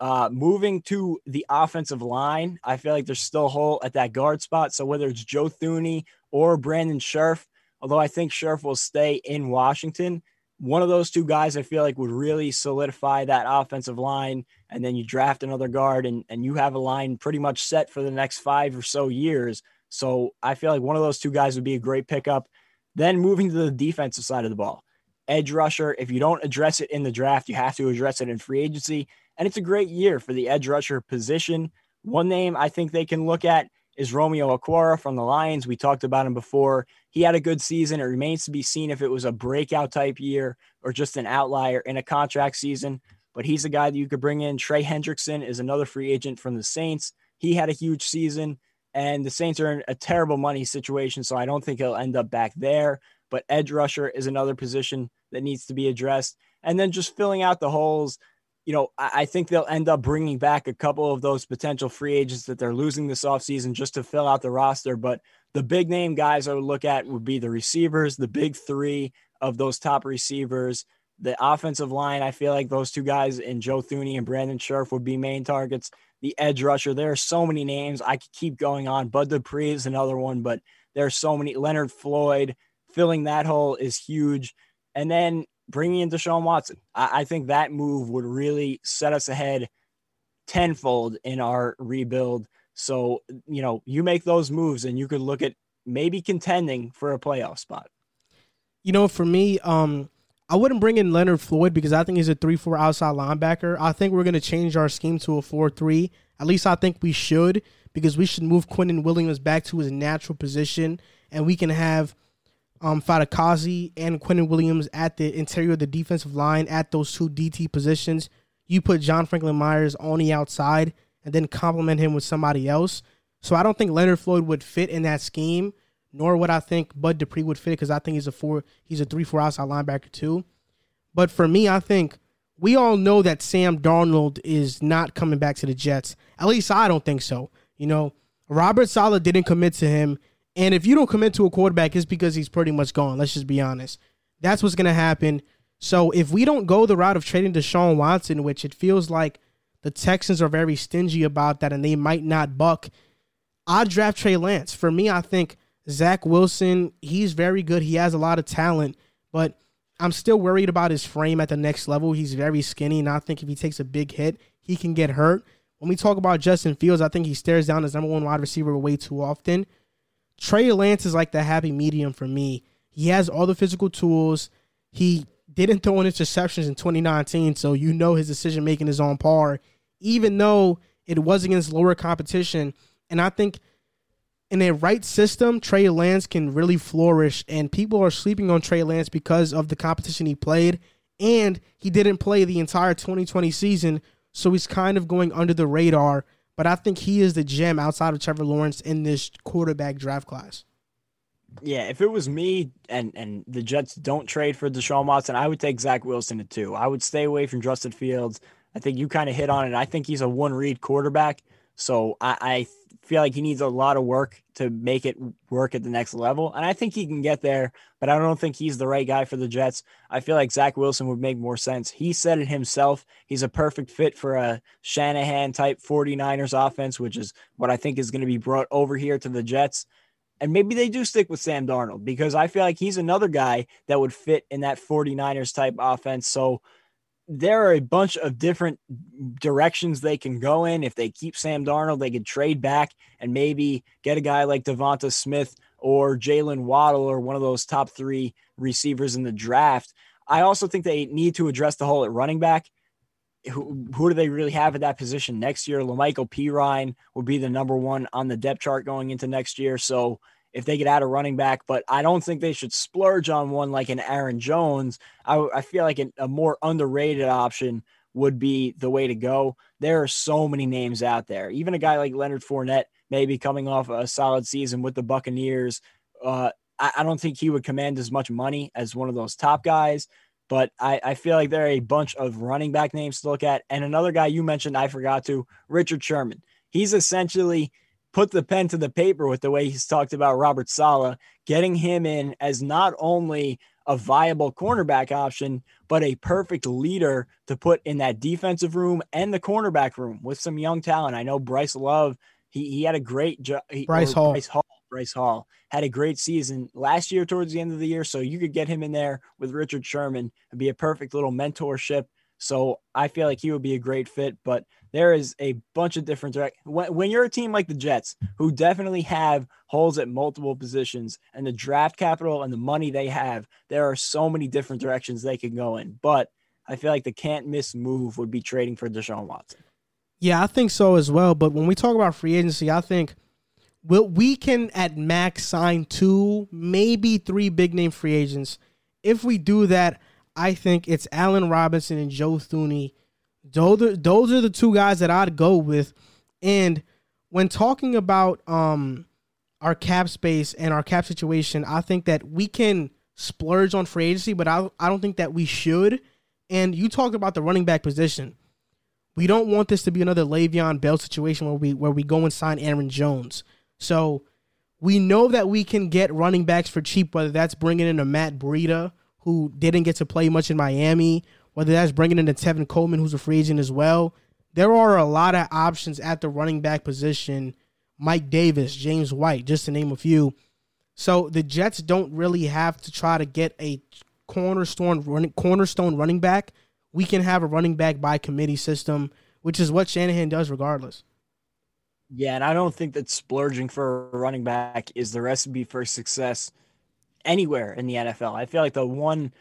Uh, moving to the offensive line, I feel like there's still a hole at that guard spot. So whether it's Joe Thuney or Brandon Scherff, although I think Scherff will stay in Washington, one of those two guys I feel like would really solidify that offensive line. And then you draft another guard and, and you have a line pretty much set for the next five or so years. So I feel like one of those two guys would be a great pickup. Then moving to the defensive side of the ball, edge rusher. If you don't address it in the draft, you have to address it in free agency. And it's a great year for the edge rusher position. One name I think they can look at is Romeo Okwara from the Lions. We talked about him before. He had a good season. It remains to be seen if it was a breakout type year or just an outlier in a contract season. But he's a guy that you could bring in. Trey Hendrickson is another free agent from the Saints. He had a huge season, and the Saints are in a terrible money situation. So I don't think he'll end up back there. But edge rusher is another position that needs to be addressed. And then just filling out the holes you know, I, think they'll end up bringing back a couple of those potential free agents that they're losing this offseason just to fill out the roster. But the big name guys I would look at would be the receivers, the big three of those top receivers. The offensive line, I feel like those two guys in Joe Thuney and Brandon Scherff would be main targets. The edge rusher, there are so many names. I could keep going on. Bud Dupree is another one, but there are so many. Leonard Floyd filling that hole is huge. And then bringing in Deshaun Watson. I, I think that move would really set us ahead tenfold in our rebuild. So, you know, you make those moves and you could look at maybe contending for a playoff spot. You know, for me, um, I wouldn't bring in Leonard Floyd because I think he's a 3 4 outside linebacker. I think we're going to change our scheme to a 4 3. At least I think we should because we should move Quinnen Williams back to his natural position and we can have um, and Quinnen Williams at the interior of the defensive line at those two DT positions. You put John Franklin Myers on the outside and then complement him with somebody else. So I don't think Leonard Floyd would fit in that scheme, nor would I think Bud Dupree would fit because I think he's a four, he's a three four outside linebacker too. But for me, I think we all know that Sam Darnold is not coming back to the Jets. At least I don't think so. You know, Robert Saleh didn't commit to him. And if you don't commit to a quarterback, it's because he's pretty much gone. Let's just be honest. That's what's to happen. So if we don't go the route of trading Deshaun Watson, which it feels like the Texans are very stingy about that and they might not buck, I'd draft Trey Lance. For me, I think Zach Wilson, he's very good. He has a lot of talent, but I'm still worried about his frame at the next level. He's very skinny, and I think if he takes a big hit, he can get hurt. When we talk about Justin Fields, I think he stares down his number one wide receiver way too often. Trey Lance is like the happy medium for me. He has all the physical tools. He didn't throw in interceptions in 2019, so you know his decision making is on par, even though it was against lower competition. And I think in a right system, Trey Lance can really flourish. And people are sleeping on Trey Lance because of the competition he played. And he didn't play the entire 2020 season, so he's kind of going under the radar but I think he is the gem outside of Trevor Lawrence in this quarterback draft class. Yeah, if it was me and and the Jets don't trade for Deshaun Watson, I would take Zach Wilson at two. I would stay away from Justin Fields. I think you kind of hit on it. I think he's a one read quarterback. So I, I feel like he needs a lot of work to make it work at the next level. And I think he can get there, but I don't think he's the right guy for the Jets. I feel like Zach Wilson would make more sense. He said it himself. He's a perfect fit for a Shanahan type 49ers offense, which is what I think is going to be brought over here to the Jets. And maybe they do stick with Sam Darnold because I feel like he's another guy that would fit in that 49ers type offense. So there are a bunch of different directions they can go in. If they keep Sam Darnold, they could trade back and maybe get a guy like Devonta Smith or Jaylen Waddle or one of those top three receivers in the draft. I also think they need to address the hole at running back. Who, who do they really have at that position next year? La'Mical Perine will be the number one on the depth chart going into next year. So if they get out a running back, but I don't think they should splurge on one like an Aaron Jones. I, I feel like a, a more underrated option would be the way to go. There are so many names out there. Even a guy like Leonard Fournette, maybe coming off a solid season with the Buccaneers. Uh, I, I, don't think he would command as much money as one of those top guys, but I, I feel like there are a bunch of running back names to look at. And another guy you mentioned, I forgot to, Richard Sherman. He's essentially – put the pen to the paper with the way he's talked about Robert Saleh, getting him in as not only a viable cornerback option, but a perfect leader to put in that defensive room and the cornerback room with some young talent. I know Bryce Love, he, he had a great job. Bryce Hall. Bryce Hall. Bryce Hall had a great season last year towards the end of the year. So you could get him in there with Richard Sherman and be a perfect little mentorship. So I feel like he would be a great fit, but there is a bunch of different direct when, when you're a team like the Jets, who definitely have holes at multiple positions and the draft capital and the money they have, there are so many different directions they could go in. But I feel like the can't miss move would be trading for Deshaun Watson. Yeah, I think so as well. But when we talk about free agency, I think we'll, we can at max sign two, maybe three big name free agents. If we do that, I think it's Allen Robinson and Joe Thuney those are, those are the two guys that I'd go with. And when talking about um our cap space and our cap situation, I think that we can splurge on free agency, but I I don't think that we should. And you talked about the running back position. We don't want this to be another Le'Veon Bell situation where we where we go and sign Aaron Jones. So we know that we can get running backs for cheap, whether that's bringing in a Matt Breida who didn't get to play much in Miami, whether that's bringing in a Tevin Coleman, who's a free agent as well. There are a lot of options at the running back position. Mike Davis, James White, just to name a few. So the Jets don't really have to try to get a cornerstone running cornerstone running back. We can have a running back by committee system, which is what Shanahan does regardless. Yeah, and I don't think that splurging for a running back is the recipe for success anywhere in the NFL. I feel like the one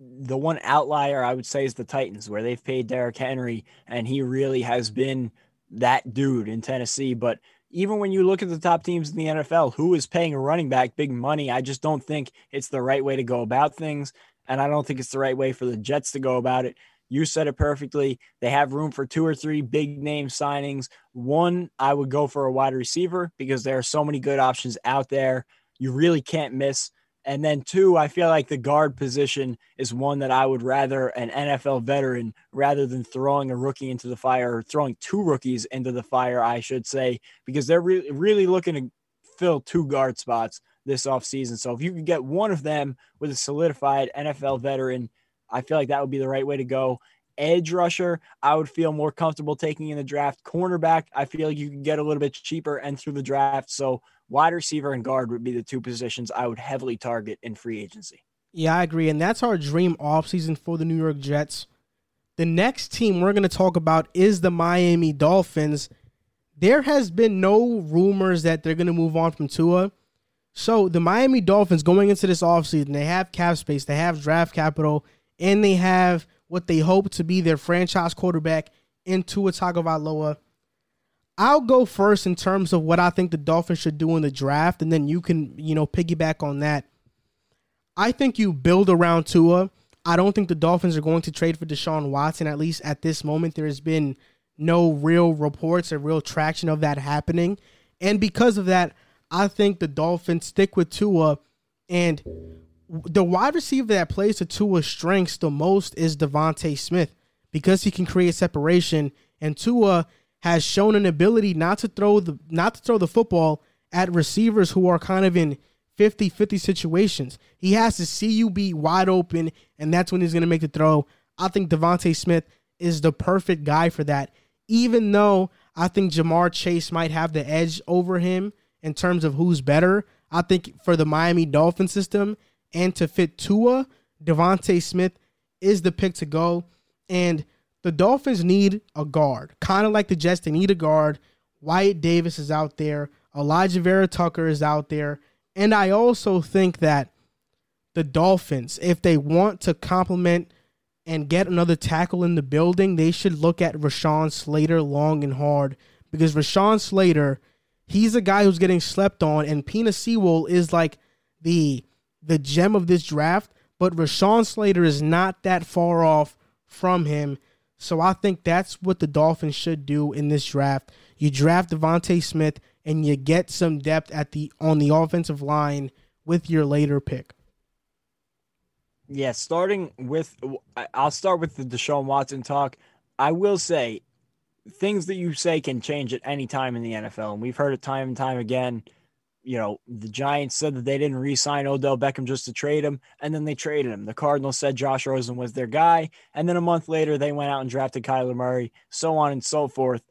the one outlier I would say is the Titans, where they've paid Derrick Henry, and he really has been that dude in Tennessee. But even when you look at the top teams in the NFL, who is paying a running back big money, I just don't think it's the right way to go about things. And I don't think it's the right way for the Jets to go about it. You said it perfectly. They have room for two or three big name signings. One, I would go for a wide receiver because there are so many good options out there. You really can't miss and then two, I feel like the guard position is one that I would rather an NFL veteran rather than throwing a rookie into the fire or throwing two rookies into the fire, I should say, because they're really really looking to fill two guard spots this offseason. So if you could get one of them with a solidified NFL veteran, I feel like that would be the right way to go. Edge rusher, I would feel more comfortable taking in the draft. Cornerback, I feel like you can get a little bit cheaper and through the draft. So wide receiver and guard would be the two positions I would heavily target in free agency. Yeah, I agree. And that's our dream offseason for the New York Jets. The next team we're going to talk about is the Miami Dolphins. There has been no rumors that they're going to move on from Tua. So the Miami Dolphins going into this offseason, they have cap space, they have draft capital, and they have what they hope to be their franchise quarterback in Tua Tagovailoa. I'll go first in terms of what I think the Dolphins should do in the draft, and then you can, you know, piggyback on that. I think you build around Tua. I don't think the Dolphins are going to trade for Deshaun Watson, at least at this moment. There has been no real reports or real traction of that happening. And because of that, I think the Dolphins stick with Tua. And the wide receiver that plays to Tua's strengths the most is DeVonta Smith because he can create separation. And Tua has shown an ability not to throw the not to throw the football at receivers who are kind of in 50-50 situations. He has to see you be wide open, and that's when he's going to make the throw. I think DeVonta Smith is the perfect guy for that. Even though I think Ja'Marr Chase might have the edge over him in terms of who's better, I think for the Miami Dolphin system and to fit Tua, DeVonta Smith is the pick to go. And the Dolphins need a guard, kind of like the Jets. They need a guard. Wyatt Davis is out there. Alijah Vera-Tucker is out there. And I also think that the Dolphins, if they want to complement and get another tackle in the building, they should look at Rashawn Slater long and hard because Rashawn Slater, he's a guy who's getting slept on, and Penei Sewell is like the the gem of this draft. But Rashawn Slater is not that far off from him. So I think that's what the Dolphins should do in this draft. You draft DeVonta Smith and you get some depth at the on the offensive line with your later pick. Yeah, starting with I'll start with the Deshaun Watson talk. I will say things that you say can change at any time in the NFL, and we've heard it time and time again you know, the Giants said that they didn't re-sign Odell Beckham just to trade him, and then they traded him. The Cardinals said Josh Rosen was their guy, and then a month later they went out and drafted Kyler Murray, so on and so forth.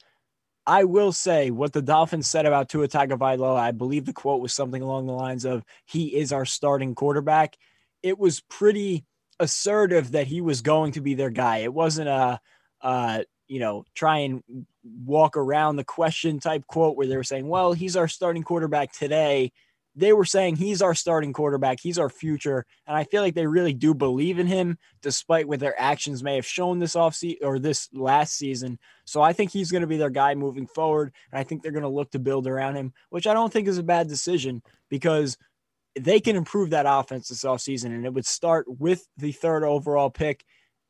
I will say what the Dolphins said about Tua Tagovailoa. I believe the quote was something along the lines of "He is our starting quarterback." It was pretty assertive that he was going to be their guy. It wasn't a, uh, you know, try and walk around the question type quote where they were saying, "Well, he's our starting quarterback today." they were saying he's our starting quarterback, he's our future, and I feel like they really do believe in him, despite what their actions may have shown this offseason or this last season. So I think he's going to be their guy moving forward, and I think they're going to look to build around him, which I don't think is a bad decision because they can improve that offense this offseason, and it would start with the third overall pick.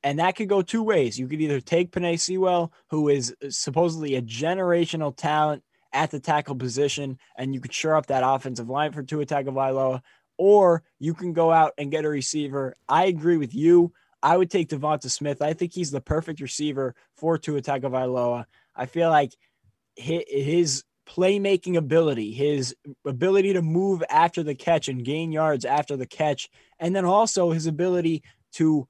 And that could go two ways. You could either take Penei Sewell, who is uh, supposedly a generational talent at the tackle position, and you could shore up that offensive line for Tua Tagovailoa, or you can go out and get a receiver. I agree with you. I would take Devonta Smith. I think he's the perfect receiver for Tua Tagovailoa. I feel like his playmaking ability, his ability to move after the catch and gain yards after the catch, and then also his ability to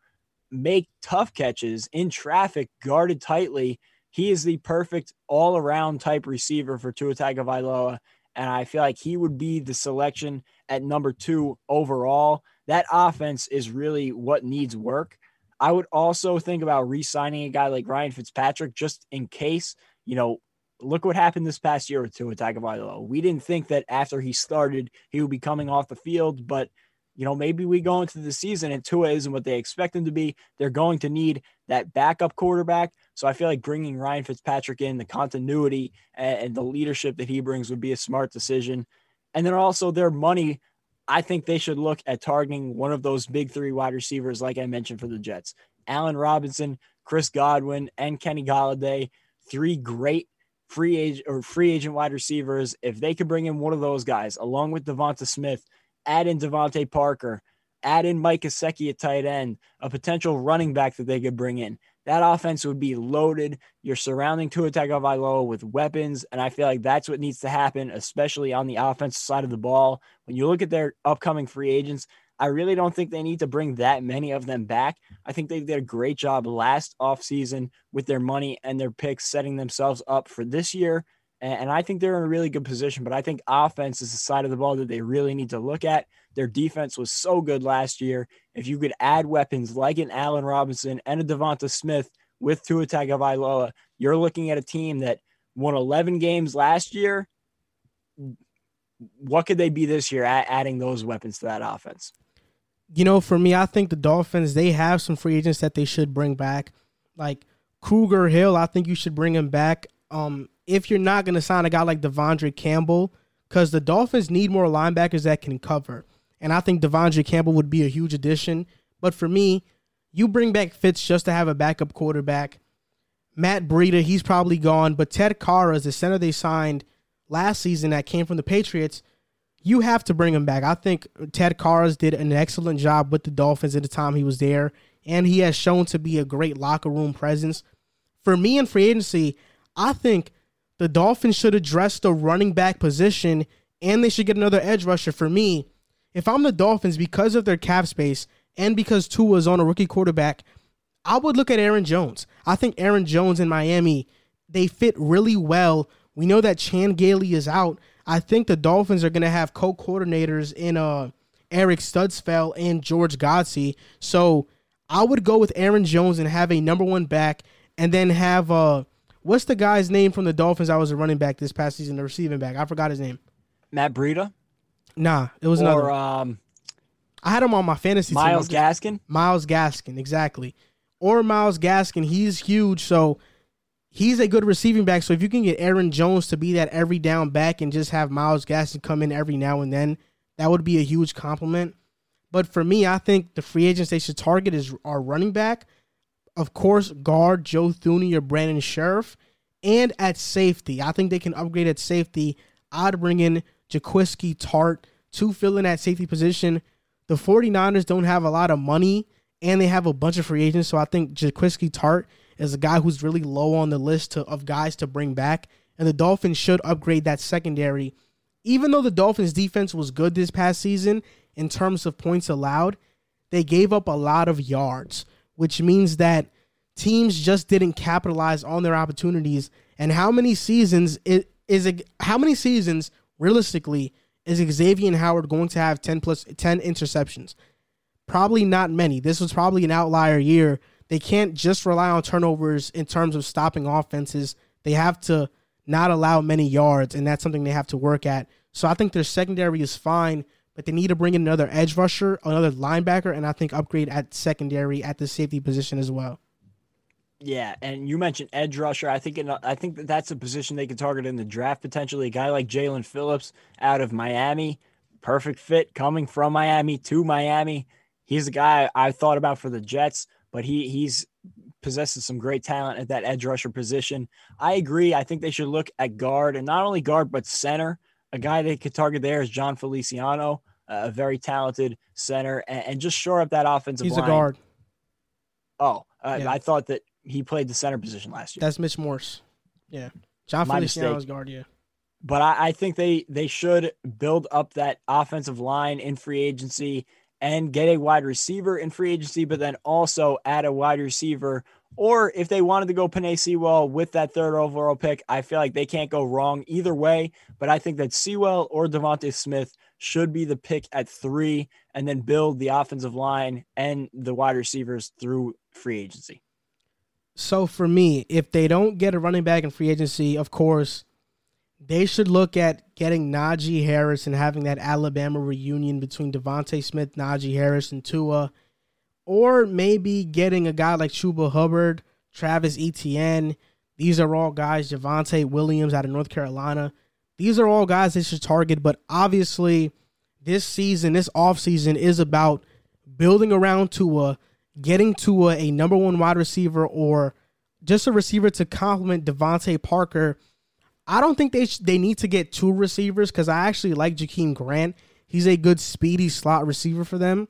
make tough catches in traffic guarded tightly he is the perfect all around type receiver for Tua Tagovailoa. And I feel like he would be the selection at number two overall. That offense is really what needs work. I would also think about re signing a guy like Ryan Fitzpatrick just in case, you know, look what happened this past year with Tua Tagovailoa. We didn't think that after he started, he would be coming off the field, but you know, maybe we go into the season and Tua isn't what they expect him to be. They're going to need that backup quarterback. So I feel like bringing Ryan Fitzpatrick in, the continuity and, the leadership that he brings would be a smart decision. And then also their money, I think they should look at targeting one of those big three wide receivers, like I mentioned for the Jets Allen Robinson, Chris Godwin, and Kenny Golladay. Three great free agent or free agent wide receivers. If they could bring in one of those guys along with Devonta Smith, add in DeVante Parker, add in Mike Gesicki at tight end, a potential running back that they could bring in. That offense would be loaded. You're surrounding Tua Tagovailoa with weapons, and I feel like that's what needs to happen, especially on the offensive side of the ball. When you look at their upcoming free agents, I really don't think they need to bring that many of them back. I think they did a great job last offseason with their money and their picks, setting themselves up for this year and I think they're in a really good position. But I think offense is the side of the ball that they really need to look at. Their defense was so good last year. If you could add weapons like an Allen Robinson and a Devonta Smith with Tua Tagovailoa, you're looking at a team that won 11 games last year. What could they be this year adding those weapons to that offense? You know, for me, I think the Dolphins, they have some free agents that they should bring back. Like Grugier-Hill, I think you should bring him back. Um, if you're not going to sign a guy like De'Vondre Campbell, because the Dolphins need more linebackers that can cover. And I think De'Vondre Campbell would be a huge addition. But for me, you bring back Fitz just to have a backup quarterback. Matt Breida, he's probably gone. But Ted Karras is the center they signed last season that came from the Patriots. You have to bring him back. I think Ted Karras did an excellent job with the Dolphins at the time he was there, and he has shown to be a great locker room presence. For me in free agency, I think the Dolphins should address the running back position and they should get another edge rusher. For me, if I'm the Dolphins, because of their cap space and because Tua is on a rookie quarterback, I would look at Aaron Jones. I think Aaron Jones in Miami, they fit really well. We know that Chan Gailey is out. I think the Dolphins are going to have co-coordinators in uh Eric Studesville and George Godsey. So I would go with Aaron Jones and have a number one back, and then have uh What's the guy's name from the Dolphins? I was a running back this past season, the receiving back. I forgot his name. Matt Breida. Nah, it was or, another. Um, I had him on my fantasy Myles team. Gaskin. Myles Gaskin, exactly. Or Myles Gaskin. He's huge, so he's a good receiving back. So if you can get Aaron Jones to be that every down back and just have Myles Gaskin come in every now and then, that would be a huge compliment. But for me, I think the free agents they should target is our running back of course, guard Joe Thuney or Brandon Scherff, And at safety, I think they can upgrade at safety. I'd bring in Jaquiski Tartt to fill in that safety position. The 49ers don't have a lot of money and they have a bunch of free agents. So I think Jaquiski Tartt is a guy who's really low on the list to, of guys to bring back. And the Dolphins should upgrade that secondary. Even though the Dolphins' defense was good this past season in terms of points allowed, they gave up a lot of yards which means that teams just didn't capitalize on their opportunities And how many seasons is, is it, how many seasons realistically is Xavier Howard going to have 10 plus 10 interceptions? Probably not many. This was probably an outlier year. They can't just rely on turnovers in terms of stopping offenses. They have to not allow many yards, and that's something they have to work at. So I think their secondary is fine, but they need to bring in another edge rusher, another linebacker, and I think upgrade at secondary at the safety position as well. Yeah, and you mentioned edge rusher. I think in, I think that that's a position they could target in the draft potentially. A guy like Jaelan Phillips out of Miami, perfect fit coming from Miami to Miami. He's a guy I thought about for the Jets, but he he's possesses some great talent at that edge rusher position. I agree. I think they should look at guard and not only guard but center. A guy they could target there is Jon Feliciano, a very talented center, and, and just shore up that offensive He's line. a guard. Oh, uh, Yeah. I thought that he played the center position last year. That's Mitch Morse. Yeah. John My Feliciano's mistake. guard, yeah. but I, I think they they should build up that offensive line in free agency and get a wide receiver in free agency, but then also add a wide receiver. Or if they wanted to go Penei Sewell with that third overall pick, I feel like they can't go wrong either way. But I think that Sewell or DeVonta Smith should be the pick at three and then build the offensive line and the wide receivers through free agency. So for me, if they don't get a running back in free agency, of course, they should look at getting Najee Harris and having that Alabama reunion between DeVonta Smith, Najee Harris, and Tua. Or maybe getting a guy like Chuba Hubbard, Travis Etienne. These are all guys, Javonte Williams out of North Carolina. These are all guys they should target, but obviously this season, this offseason is about building around Tua, getting Tua a number one wide receiver or just a receiver to complement DeVante Parker. I don't think they sh- they need to get two receivers because I actually like Jakeem Grant. He's a good speedy slot receiver for them.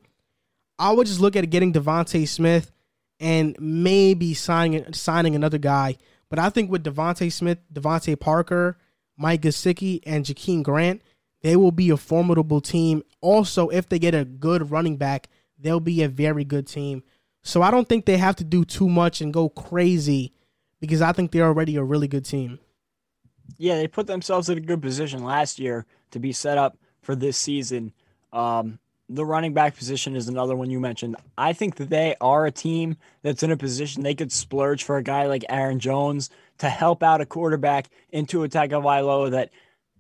I would just look at getting DeVonta Smith and maybe signing signing another guy. But I think with DeVonta Smith, DeVante Parker, Mike Gesicki, and Jakeem Grant, they will be a formidable team. Also, if they get a good running back, they'll be a very good team. So I don't think they have to do too much and go crazy because I think they're already a really good team. yeah, they put themselves in a good position last year to be set up for this season. Um, the running back position is another one you mentioned. I think that they are a team that's in a position they could splurge for a guy like Aaron Jones to help out a quarterback into a Tagovailoa that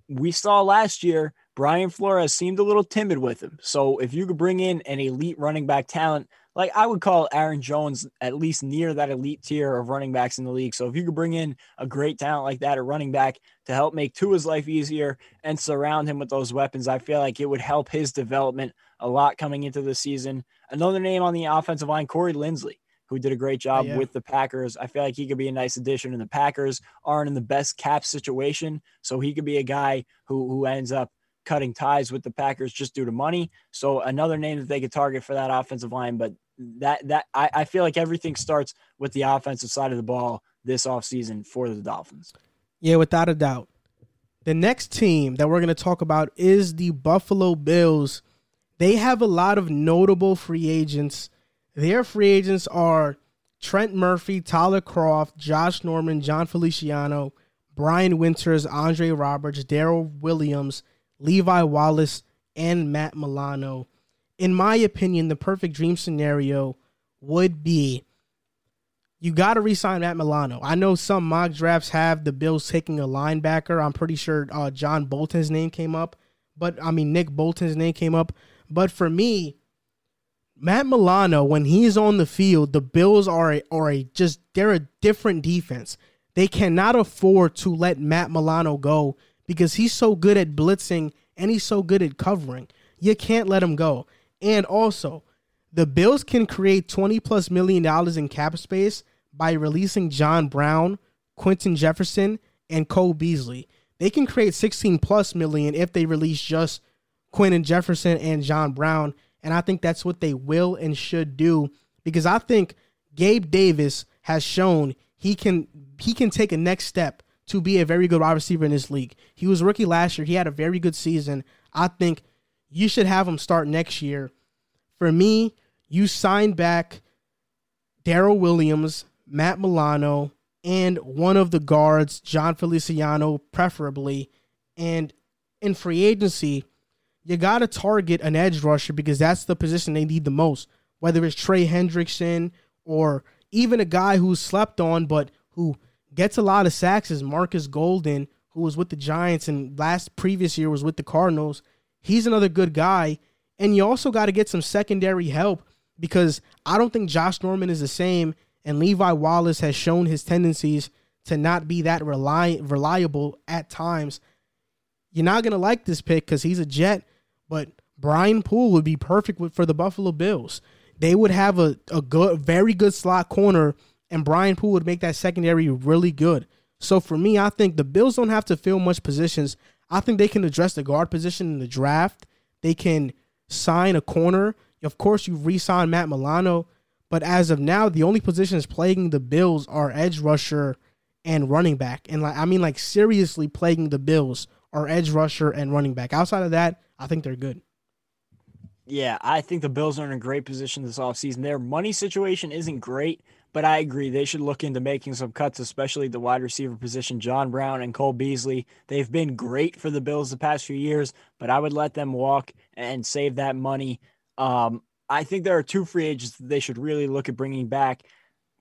we saw last year. Brian Flores seemed a little timid with him. So if you could bring in an elite running back talent, like I would call Aaron Jones at least near that elite tier of running backs in the league. So if you could bring in a great talent like that at running back to help make Tua's life easier and surround him with those weapons, I feel like it would help his development a lot coming into the season. Another name on the offensive line, Corey Linsley, who did a great job yeah. with the Packers. I feel like he could be a nice addition, and the Packers aren't in the best cap situation, so he could be a guy who who ends up cutting ties with the Packers just due to money. So another name that they could target for that offensive line, but that that I, I feel like everything starts with the offensive side of the ball this offseason for the Dolphins. Yeah, without a doubt. The next team that we're going to talk about is the Buffalo Bills. They have a lot of notable free agents. Their free agents are Trent Murphy, Tyler Kroft, Josh Norman, Jon Feliciano, Brian Winters, Andre Roberts, Daryl Williams, Levi Wallace, and Matt Milano. In my opinion, the perfect dream scenario would be you got to resign Matt Milano. I know some mock drafts have the Bills taking a linebacker. I'm pretty sure uh, John Bolton's name came up, but I mean Nick Bolton's name came up. But for me, Matt Milano, when he's on the field, the Bills are a, are a just they're a different defense. They cannot afford to let Matt Milano go because he's so good at blitzing and he's so good at covering. You can't let him go. And also, the Bills can create 20 plus million dollars in cap space by releasing John Brown, Quinton Jefferson, and Cole Beasley. They can create 16 plus million if they release just Quinton Jefferson and John Brown. And I think that's what they will and should do because I think Gabe Davis has shown he can he can take a next step to be a very good wide receiver in this league. He was rookie last year. He had a very good season. I think you should have him start next year. For me, you sign back Daryl Williams, Matt Milano, and one of the guards, Jon Feliciano, preferably. And in free agency, you got to target an edge rusher because that's the position they need the most. Whether it's Trey Hendrickson or even a guy who's slept on but who gets a lot of sacks is Marcus Golden, who was with the Giants and last previous year was with the Cardinals. He's another good guy. And you also got to get some secondary help because I don't think Josh Norman is the same, and Levi Wallace has shown his tendencies to not be that rely- reliable at times. You're not going to like this pick because he's a Jet, but Brian Poole would be perfect for the Buffalo Bills. They would have a, a good, very good slot corner, and Brian Poole would make that secondary really good. So for me, I think the Bills don't have to fill much positions. I think they can address the guard position in the draft. They can sign a corner. Of course, you re-sign Matt Milano, but as of now, the only positions plaguing the Bills are edge rusher and running back. And like I mean, like seriously plaguing the Bills are edge rusher and running back. Outside of that, I think they're good. Yeah, I think the Bills are in a great position this offseason. Their money situation isn't great, but I agree they should look into making some cuts, especially the wide receiver position. John Brown and Cole Beasley, they've been great for the Bills the past few years, but I would let them walk and save that money. Um, I think there are two free agents that they should really look at bringing back.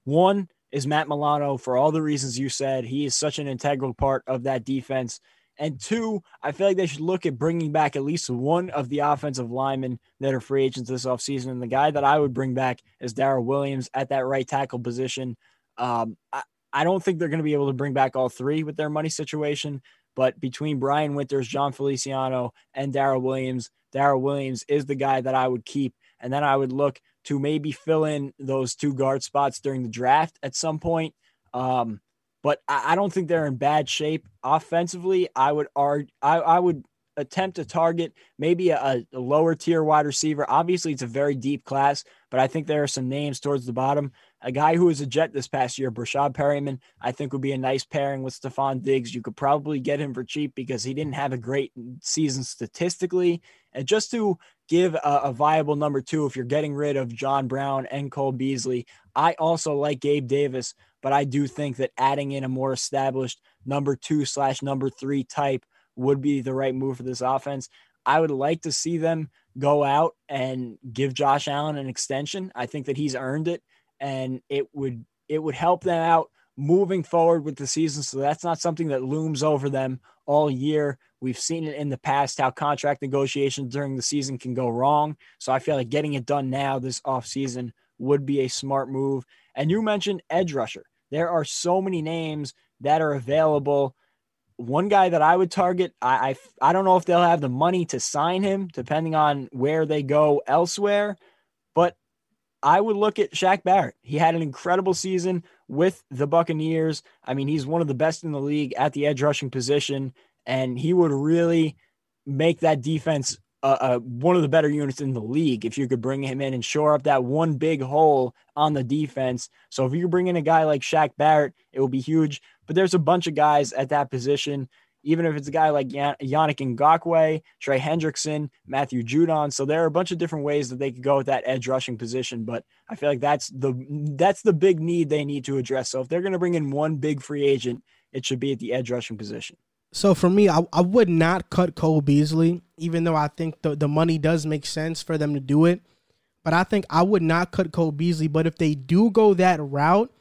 One is Matt Milano for all the reasons you said. He is such an integral part of that defense. And two, I feel like they should look at bringing back at least one of the offensive linemen that are free agents this offseason. And the guy that I would bring back is Daryl Williams at that right tackle position. Um, I, I don't think they're going to be able to bring back all three with their money situation, but between Brian Winters, Jon Feliciano, and Daryl Williams, Daryl Williams is the guy that I would keep. And then I would look to maybe fill in those two guard spots during the draft at some point. Um, but I, don't think they're in bad shape offensively. I would argue, I, I would attempt to target maybe a, a, lower tier wide receiver. Obviously, it's a very deep class, but I think there are some names towards the bottom. A guy who was a Jet this past year, Breshad Perriman, I think would be a nice pairing with Stefon Diggs. You could probably get him for cheap because he didn't have a great season statistically. And just to give a, a viable number two, if you're getting rid of John Brown and Cole Beasley, I also like Gabe Davis but I do think that adding in a more established number two slash number three type would be the right move for this offense. I would like to see them go out and give Josh Allen an extension. I think that he's earned it, and it would it would help them out moving forward with the season. So that's not something that looms over them all year. We've seen it in the past how contract negotiations during the season can go wrong. So I feel like getting it done now this offseason would be a smart move. And you mentioned edge rusher. There are so many names that are available. One guy that I would target, I, I, I don't know if they'll have the money to sign him, depending on where they go elsewhere, but I would look at Shaq Barrett. He had an incredible season with the Buccaneers. I mean, he's one of the best in the league at the edge rushing position, and he would really make that defense uh, uh, one of the better units in the league if you could bring him in and shore up that one big hole on the defense. So if you bring in a guy like Shaq Barrett, it will be huge. But there's a bunch of guys at that position, even if it's a guy like Yan- Yannick Ngakoue, Trey Hendrickson, Matthew Judon. So there are a bunch of different ways that they could go with that edge rushing position. But I feel like that's the that's the big need they need to address. So if they're going to bring in one big free agent, it should be at the edge rushing position. So for me, I, I would not cut Cole Beasley, even though I think the, the money does make sense for them to do it. But I think I would not cut Cole Beasley. But if they do go that route,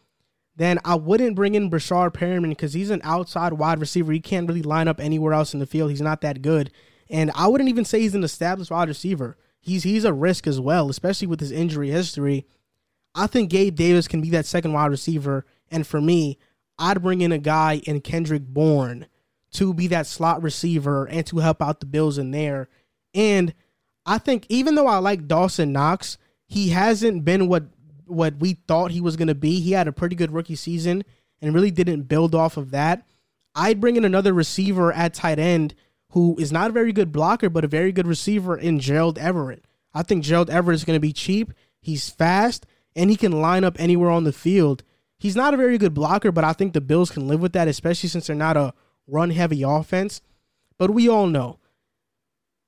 then I wouldn't bring in Breshad Perriman because he's an outside wide receiver. He can't really line up anywhere else in the field. He's not that good. And I wouldn't even say he's an established wide receiver. He's he's a risk as well, especially with his injury history. I think Gabe Davis can be that second wide receiver. And for me, I'd bring in a guy in Kendrick Bourne to be that slot receiver and to help out the Bills in there. And I think even though I like Dawson Knox, he hasn't been what what we thought he was going to be. He had a pretty good rookie season and really didn't build off of that. I'd bring in another receiver at tight end who is not a very good blocker, but a very good receiver in Gerald Everett. I think Gerald Everett is going to be cheap. He's fast and he can line up anywhere on the field. He's not a very good blocker, but I think the Bills can live with that, especially since they're not a run heavy offense. But we all know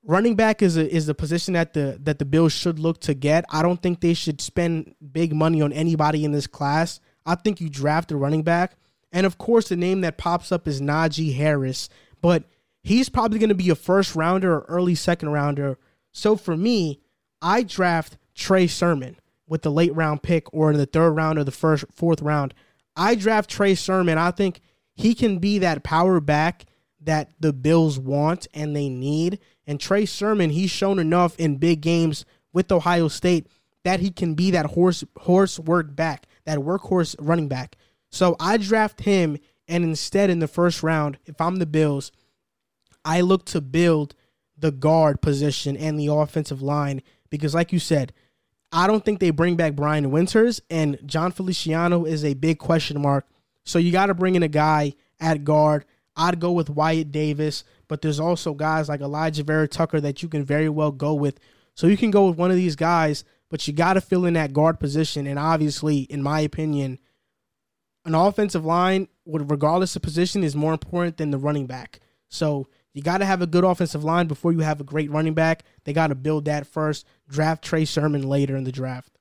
running back is a, is the position that the that the Bills should look to get. I don't think they should spend big money on anybody in this class. I think you draft a running back And of course, the name that pops up is Najee Harris, but he's probably going to be a first rounder or early second rounder. So for me, I draft Trey Sermon with the late round pick or in the third round or the first fourth round. I draft Trey Sermon. I think he can be that power back that the Bills want and they need. And Trey Sermon, he's shown enough in big games with Ohio State that he can be that horse horse work back, that workhorse running back. So I draft him, and instead in the first round, if I'm the Bills, I look to build the guard position and the offensive line because, like you said, I don't think they bring back Brian Winters, and Jon Feliciano is a big question mark. So you got to bring in a guy at guard. I'd go with Wyatt Davis, but there's also guys like Alijah Vera-Tucker that you can very well go with. So you can go with one of these guys, but you got to fill in that guard position. And obviously, in my opinion, an offensive line, regardless of position, is more important than the running back. So you got to have a good offensive line before you have a great running back. They got to build that first. Draft Trey Sermon later in the draft.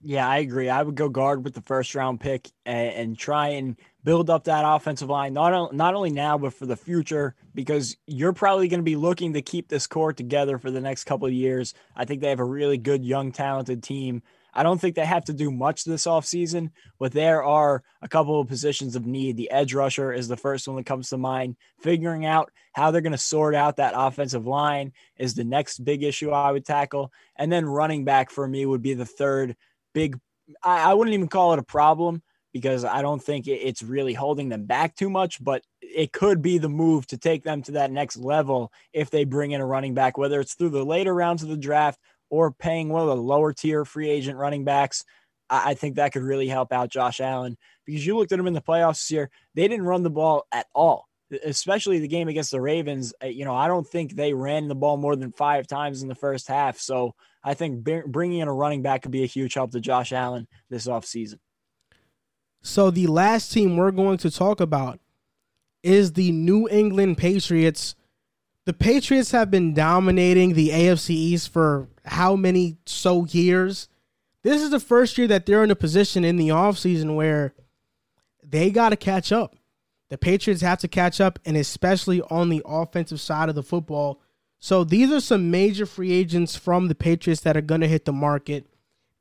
Yeah, I agree. I would go guard with the first round pick and, and try and build up that offensive line, not, not only now, but for the future, because you're probably going to be looking to keep this core together for the next couple of years. I think they have a really good, young, talented team. I don't think they have to do much this offseason, but there are a couple of positions of need. The edge rusher is the first one that comes to mind. Figuring out how they're going to sort out that offensive line is the next big issue I would tackle. And then running back for me would be the third big, I, I wouldn't even call it a problem because I don't think it's really holding them back too much, but it could be the move to take them to that next level if they bring in a running back, whether it's through the later rounds of the draft or paying one of the lower tier free agent running backs. I, think that could really help out Josh Allen because you looked at him in the playoffs this year. They didn't run the ball at all, especially the game against the Ravens. Uh, you know, I don't think they ran the ball more than five times in the first half. So I think bringing in a running back could be a huge help to Josh Allen this offseason. So the last team we're going to talk about is the New England Patriots. The Patriots have been dominating the AFC East for how many so years. This is the first year that they're in a position in the offseason where they got to catch up. The Patriots have to catch up, and especially on the offensive side of the football. So these are some major free agents from the Patriots that are going to hit the market.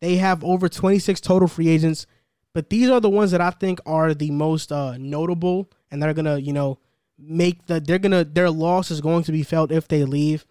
They have over 26 total free agents, but these are the ones that I think are the most uh, notable and they're going to, you know, make the they're going to their loss is going to be felt if they leave.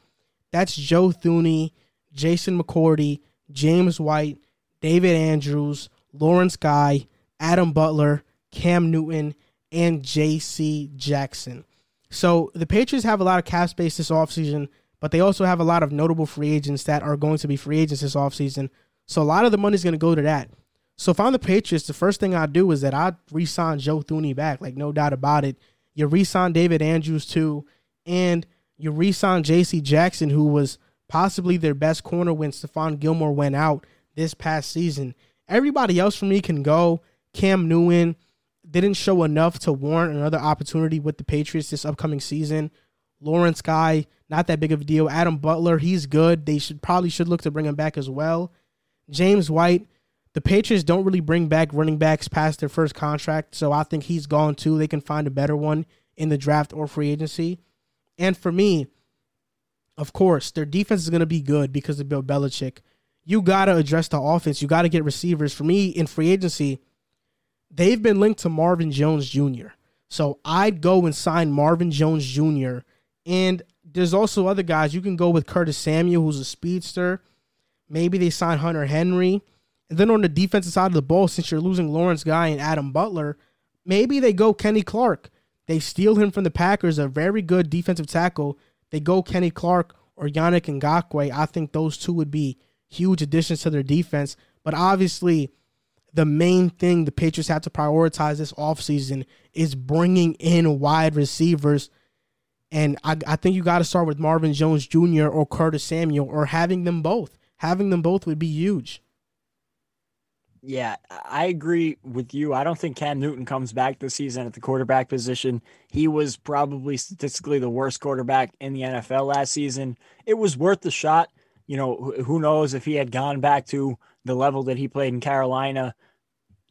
That's Joe Thuney, Jason McCourty, James White, David Andrews, Lawrence Guy, Adam Butler, Cam Newton, and J.C. Jackson. So the Patriots have a lot of cap space this offseason, but they also have a lot of notable free agents that are going to be free agents this offseason. So a lot of the money is going to go to that. So if I'm the Patriots, the first thing I do is that I re-sign Joe Thuney back, like no doubt about it. You re-sign David Andrews too, and you re-sign J.C. Jackson, who was possibly their best corner when Stephon Gilmore went out this past season. Everybody else for me can go. Cam Newton didn't show enough to warrant another opportunity with the Patriots this upcoming season. Lawrence Guy, not that big of a deal. Adam Butler, he's good. They should probably should look to bring him back as well. James White, the Patriots don't really bring back running backs past their first contract, so I think he's gone too. They can find a better one in the draft or free agency. And for me, of course, their defense is going to be good because of Bill Belichick. You got to address the offense. You got to get receivers. For me, in free agency, they've been linked to Marvin Jones Jr. So I'd go and sign Marvin Jones Jr. And there's also other guys. You can go with Curtis Samuel, who's a speedster. Maybe they sign Hunter Henry. And then on the defensive side of the ball, since you're losing Lawrence Guy and Adam Butler, maybe they go Kenny Clark. They steal him from the Packers, a very good defensive tackle. They go Kenny Clark or Yannick Ngakoue. I think those two would be huge additions to their defense. But obviously, the main thing the Patriots have to prioritize this offseason is bringing in wide receivers. And I, I think you got to start with Marvin Jones Jr. or Curtis Samuel or having them both. Having them both would be huge. Yeah, I agree with you. I don't think Cam Newton comes back this season at the quarterback position. He was probably statistically the worst quarterback in the NFL last season. It was worth the shot. You know, who knows if he had gone back to the level that he played in Carolina,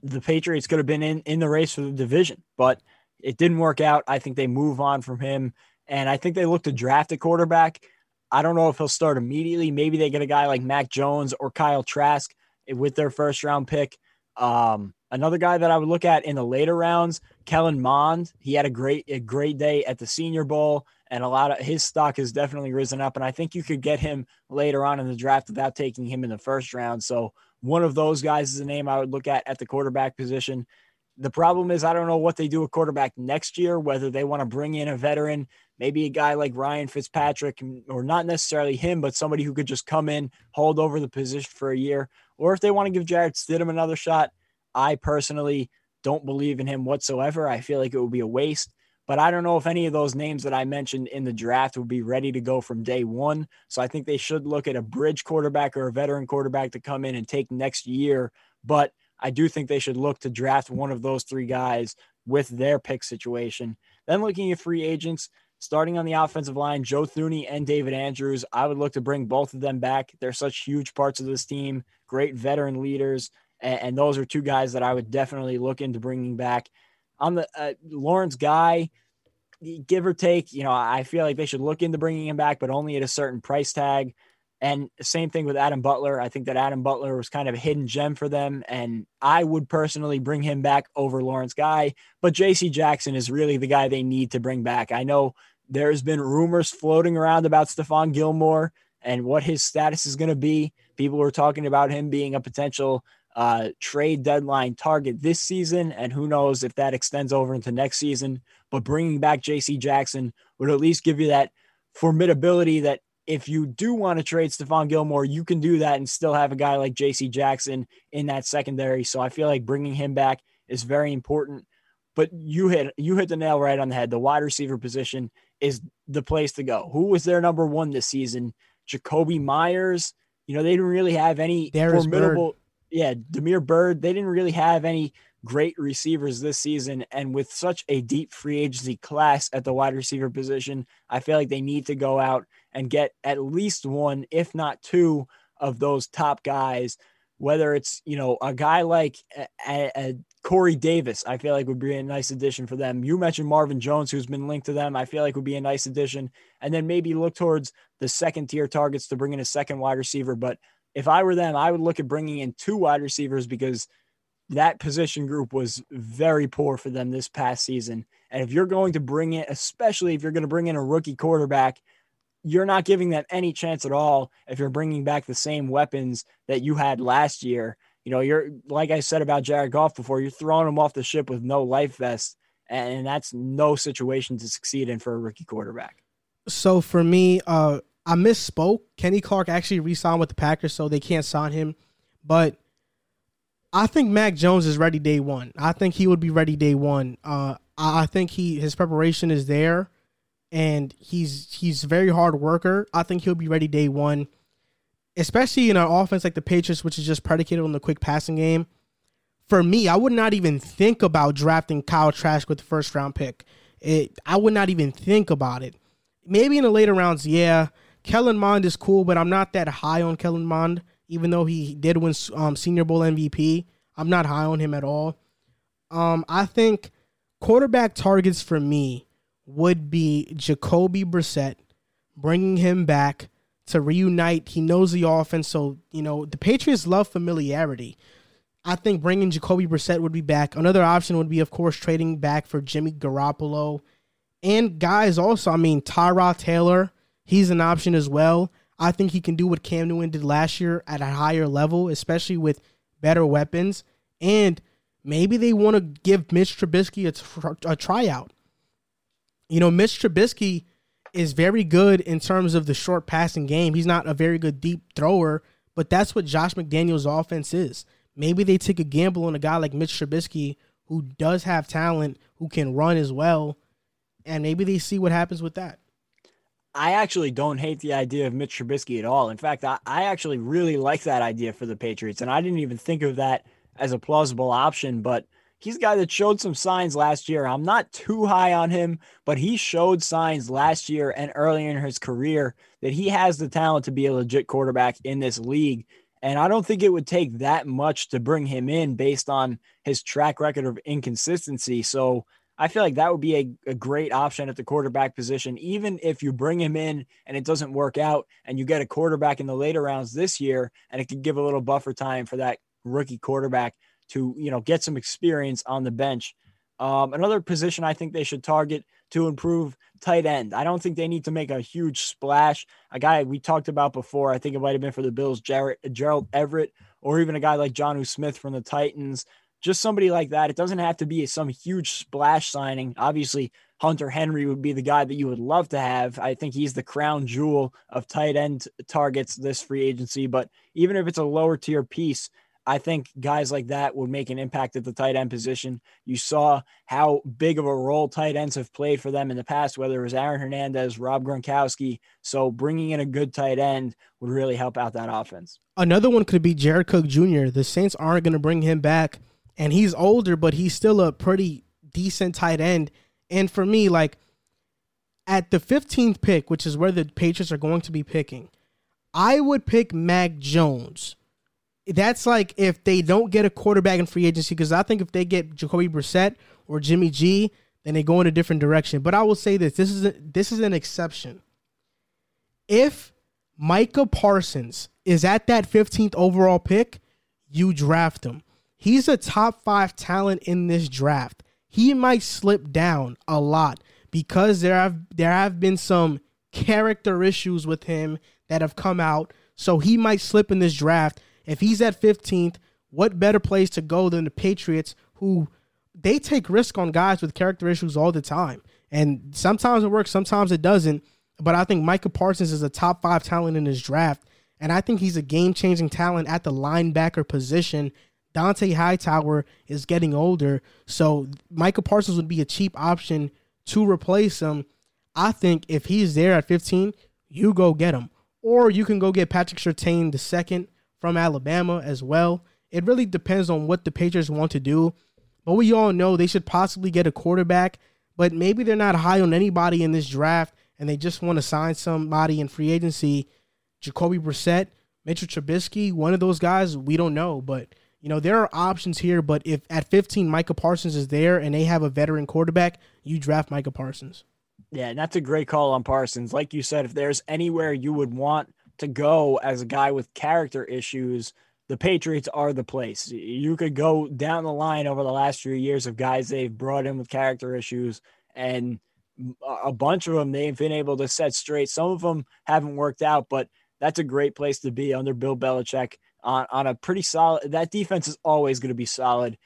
the Patriots could have been in, in the race for the division, but it didn't work out. I think they move on from him. And I think they look to draft a quarterback. I don't know if he'll start immediately. Maybe they get a guy like Mac Jones or Kyle Trask with their first round pick. Um, another guy that I would look at in the later rounds, Kellen Mond. He had a great a great day at the Senior Bowl, and a lot of his stock has definitely risen up. And I think you could get him later on in the draft without taking him in the first round. So one of those guys is a name I would look at at the quarterback position. The problem is I don't know what they do at quarterback next year, whether they want to bring in a veteran, maybe a guy like Ryan Fitzpatrick, or not necessarily him, but somebody who could just come in, hold over the position for a year, or if they want to give Jarrett Stidham another shot. I personally don't believe in him whatsoever. I feel like it would be a waste. But I don't know if any of those names that I mentioned in the draft would be ready to go from day one. So I think they should look at a bridge quarterback or a veteran quarterback to come in and take next year. But I do think they should look to draft one of those three guys with their pick situation. Then looking at free agents, starting on the offensive line, Joe Thuney and David Andrews, I would look to bring both of them back. They're such huge parts of this team, great veteran leaders. And, those are two guys that I would definitely look into bringing back. On the uh, Lawrence Guy, give or take, you know, I feel like they should look into bringing him back, but only at a certain price tag. And same thing with Adam Butler. I think that Adam Butler was kind of a hidden gem for them. And I would personally bring him back over Lawrence Guy. But JC Jackson is really the guy they need to bring back. I know there's been rumors floating around about Stephon Gilmore and what his status is going to be. People were talking about him being a potential uh, trade deadline target this season, and who knows if that extends over into next season. But bringing back J.C. Jackson would at least give you that formidability that if you do want to trade Stephon Gilmore, you can do that and still have a guy like J.C. Jackson in that secondary. So I feel like bringing him back is very important. But you hit you hit the nail right on the head. The wide receiver position is the place to go. Who was their number one this season? Jakobi Meyers. You know they didn't really have any Darius formidable. Bird yeah, Damiere Byrd, they didn't really have any great receivers this season. And with such a deep free agency class at the wide receiver position, I feel like they need to go out and get at least one, if not two, of those top guys. Whether it's you know a guy like a, a, Corey Davis, I feel like would be a nice addition for them. You mentioned Marvin Jones, who's been linked to them. I feel like would be a nice addition, and then maybe look towards the second tier targets to bring in a second wide receiver. But if I were them, I would look at bringing in two wide receivers because that position group was very poor for them this past season. And if you're going to bring in, especially if you're going to bring in a rookie quarterback, you're not giving them any chance at all if you're bringing back the same weapons that you had last year. You know, you're like I said about Jared Goff before, you're throwing him off the ship with no life vest, and that's no situation to succeed in for a rookie quarterback. So for me, uh, I misspoke. Kenny Clark actually re-signed with the Packers, so they can't sign him. But I think Mac Jones is ready day one. I think he would be ready day one. Uh, I think he his preparation is there, and he's he's a very hard worker. I think he'll be ready day one, especially in an offense like the Patriots, which is just predicated on the quick passing game. For me, I would not even think about drafting Kyle Trask with the first round pick. It, I would not even think about it. Maybe in the later rounds, yeah. Kellen Mond is cool, but I'm not that high on Kellen Mond, even though he did win um, Senior Bowl MVP. I'm not high on him at all. Um, I think quarterback targets for me would be Jacoby Brissett, bringing him back to reunite. He knows the offense, so you know the Patriots love familiarity. I think bringing Jacoby Brissett would be back. Another option would be, of course, trading back for Jimmy Garoppolo, and guys also. I mean, Tyrod Taylor he's an option as well. I think he can do what Cam Newton did last year at a higher level, especially with better weapons. And maybe they want to give Mitch Trubisky a, tr- a tryout. You know, Mitch Trubisky is very good in terms of the short passing game. He's not a very good deep thrower, but that's what Josh McDaniels' offense is. Maybe they take a gamble on a guy like Mitch Trubisky who does have talent, who can run as well, and maybe they see what happens with that. I actually don't hate the idea of Mitch Trubisky at all. In fact, I, I actually really like that idea for the Patriots, and I didn't even think of that as a plausible option. But he's a guy that showed some signs last year. I'm not too high on him, but he showed signs last year and earlier in his career that he has the talent to be a legit quarterback in this league. And I don't think it would take that much to bring him in based on his track record of inconsistency. So I feel like that would be a, a great option at the quarterback position. Even if you bring him in and it doesn't work out and you get a quarterback in the later rounds this year, and it could give a little buffer time for that rookie quarterback to, you know, get some experience on the bench. Um, another position I think they should target to improve tight end. I don't think they need to make a huge splash. A guy we talked about before, I think it might have been for the Bills, Jared, Gerald Everett, or even a guy like Jonnu Smith from the Titans. Just somebody like that. It doesn't have to be some huge splash signing. Obviously, Hunter Henry would be the guy that you would love to have. I think he's the crown jewel of tight end targets this free agency. But even if it's a lower tier piece, I think guys like that would make an impact at the tight end position. You saw how big of a role tight ends have played for them in the past, whether it was Aaron Hernandez, Rob Gronkowski. So bringing in a good tight end would really help out that offense. Another one could be Jared Cook Jr. The Saints aren't going to bring him back, and he's older, but he's still a pretty decent tight end. And for me, like at the 15th pick, which is where the Patriots are going to be picking, I would pick Mac Jones that's like if they don't get a quarterback in free agency, because I think if they get Jacoby Brissett or Jimmy G, then they go in a different direction. But I will say this: this is a, this is an exception. If Micah Parsons is at that 15th overall pick, you draft him. He's a top five talent in this draft. He might slip down a lot because there have there have been some character issues with him that have come out. So he might slip in this draft. If he's at 15th, what better place to go than the Patriots, who they take risk on guys with character issues all the time. And sometimes it works, sometimes it doesn't. But I think Micah Parsons is a top five talent in his draft. And I think he's a game changing talent at the linebacker position. Dont'a Hightower is getting older. So Michael Parsons would be a cheap option to replace him. I think if he's there at 15, you go get him. Or you can go get Patrick Surtain the second from Alabama as well. It really depends on what the Patriots want to do. But we all know they should possibly get a quarterback, but maybe they're not high on anybody in this draft and they just want to sign somebody in free agency. Jacoby Brissett, Mitchell Trubisky, one of those guys, we don't know. But, you know, there are options here. But if at 15 Micah Parsons is there and they have a veteran quarterback, you draft Micah Parsons. Yeah, and that's a great call on Parsons. Like you said, if there's anywhere you would want to go as a guy with character issues, the Patriots are the place. You could go down the line over the last few years of guys they've brought in with character issues, and a bunch of them they've been able to set straight. Some of them haven't worked out, but that's a great place to be under Bill Belichick on, on a pretty solid. That defense is always going to be solid.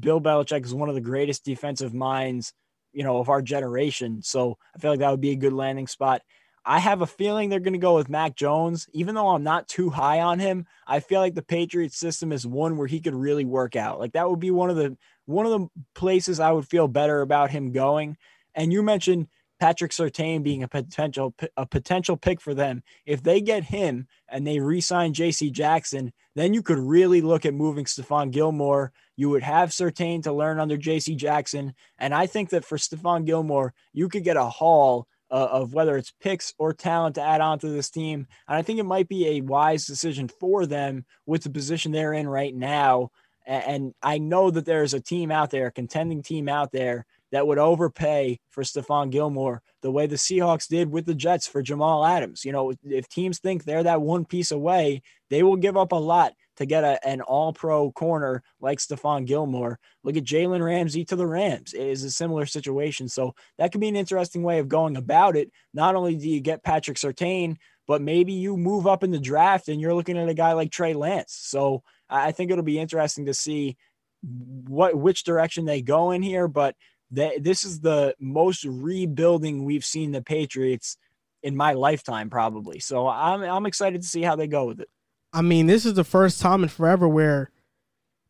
Bill Belichick is one of the greatest defensive minds, you know, of our generation. So I feel like that would be a good landing spot. I have a feeling they're going to go with Mac Jones. Even though I'm not too high on him, I feel like the Patriots system is one where he could really work out. Like that would be one of the one of the places I would feel better about him going. And you mentioned Patrick Surtain being a potential a potential pick for them. If they get him and they re-sign J.C. Jackson, then you could really look at moving Stephon Gilmore. You would have Surtain to learn under J.C. Jackson, and I think that for Stephon Gilmore, you could get a haul uh, of whether it's picks or talent to add on to this team. And I think it might be a wise decision for them with the position they're in right now. And I know that there's a team out there, a contending team out there that would overpay for Stephon Gilmore the way the Seahawks did with the Jets for Jamal Adams. You know, if teams think they're that one piece away, they will give up a lot to get a, an all pro corner like Stephon Gilmore. Look at Jalen Ramsey to the Rams. It is a similar situation. So that could be an interesting way of going about it. Not only do you get Patrick Surtain, but maybe you move up in the draft and you're looking at a guy like Trey Lance. So I think it'll be interesting to see what which direction they go in here. But they, this is the most rebuilding we've seen the Patriots in my lifetime, probably. So I'm I'm excited to see how they go with it. I mean, this is the first time in forever where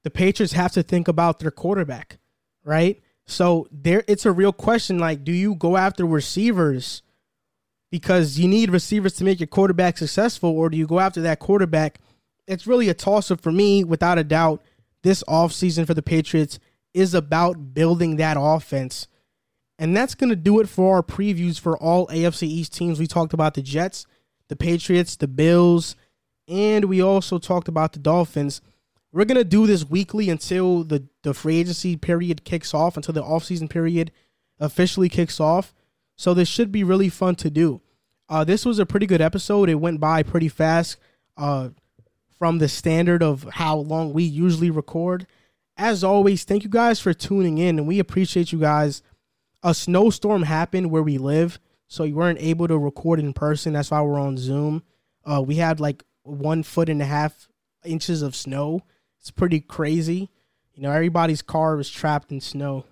the Patriots have to think about their quarterback, right? So there it's a real question like do you go after receivers because you need receivers to make your quarterback successful or do you go after that quarterback? It's really a toss up for me without a doubt. This offseason for the Patriots is about building that offense. And that's going to do it for our previews for all AFC East teams. We talked about the Jets, the Patriots, the Bills, and we also talked about the Dolphins. We're gonna do this weekly until the the free agency period kicks off, until the offseason period officially kicks off. So this should be really fun to do. Uh, this was a pretty good episode. It went by pretty fast uh, from the standard of how long we usually record. As always, thank you guys for tuning in, and we appreciate you guys. A snowstorm happened where we live, so we weren't able to record in person. That's why we're on Zoom. Uh, we had like one foot and a half inches of snow. It's pretty crazy. You know, everybody's car was trapped in snow.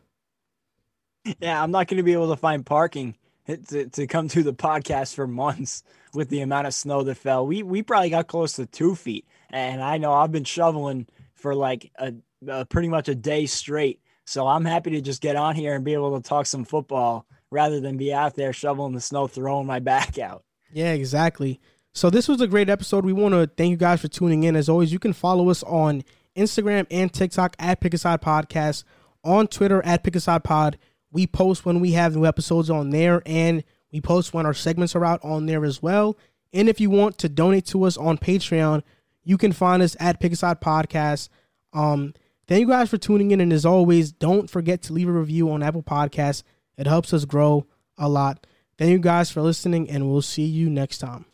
Yeah, I'm not going to be able to find parking *laughs* to, to come to the podcast for months with the amount of snow that fell. We we probably got close to two feet, and I know I've been shoveling for like a, a pretty much a day straight. So I'm happy to just get on here and be able to talk some football rather than be out there shoveling the snow, throwing my *laughs* back out. Yeah, exactly. So this was a great episode. We want to thank you guys for tuning in. As always, you can follow us on Instagram and TikTok at Pick Aside Podcast, on Twitter at Pick Aside Pod. We post when we have new episodes on there, and we post when our segments are out on there as well. And if you want to donate to us on Patreon, you can find us at Pick Aside Podcast. Um, thank you guys for tuning in, and as always, don't forget to leave a review on Apple Podcasts. It helps us grow a lot. Thank you guys for listening, and we'll see you next time.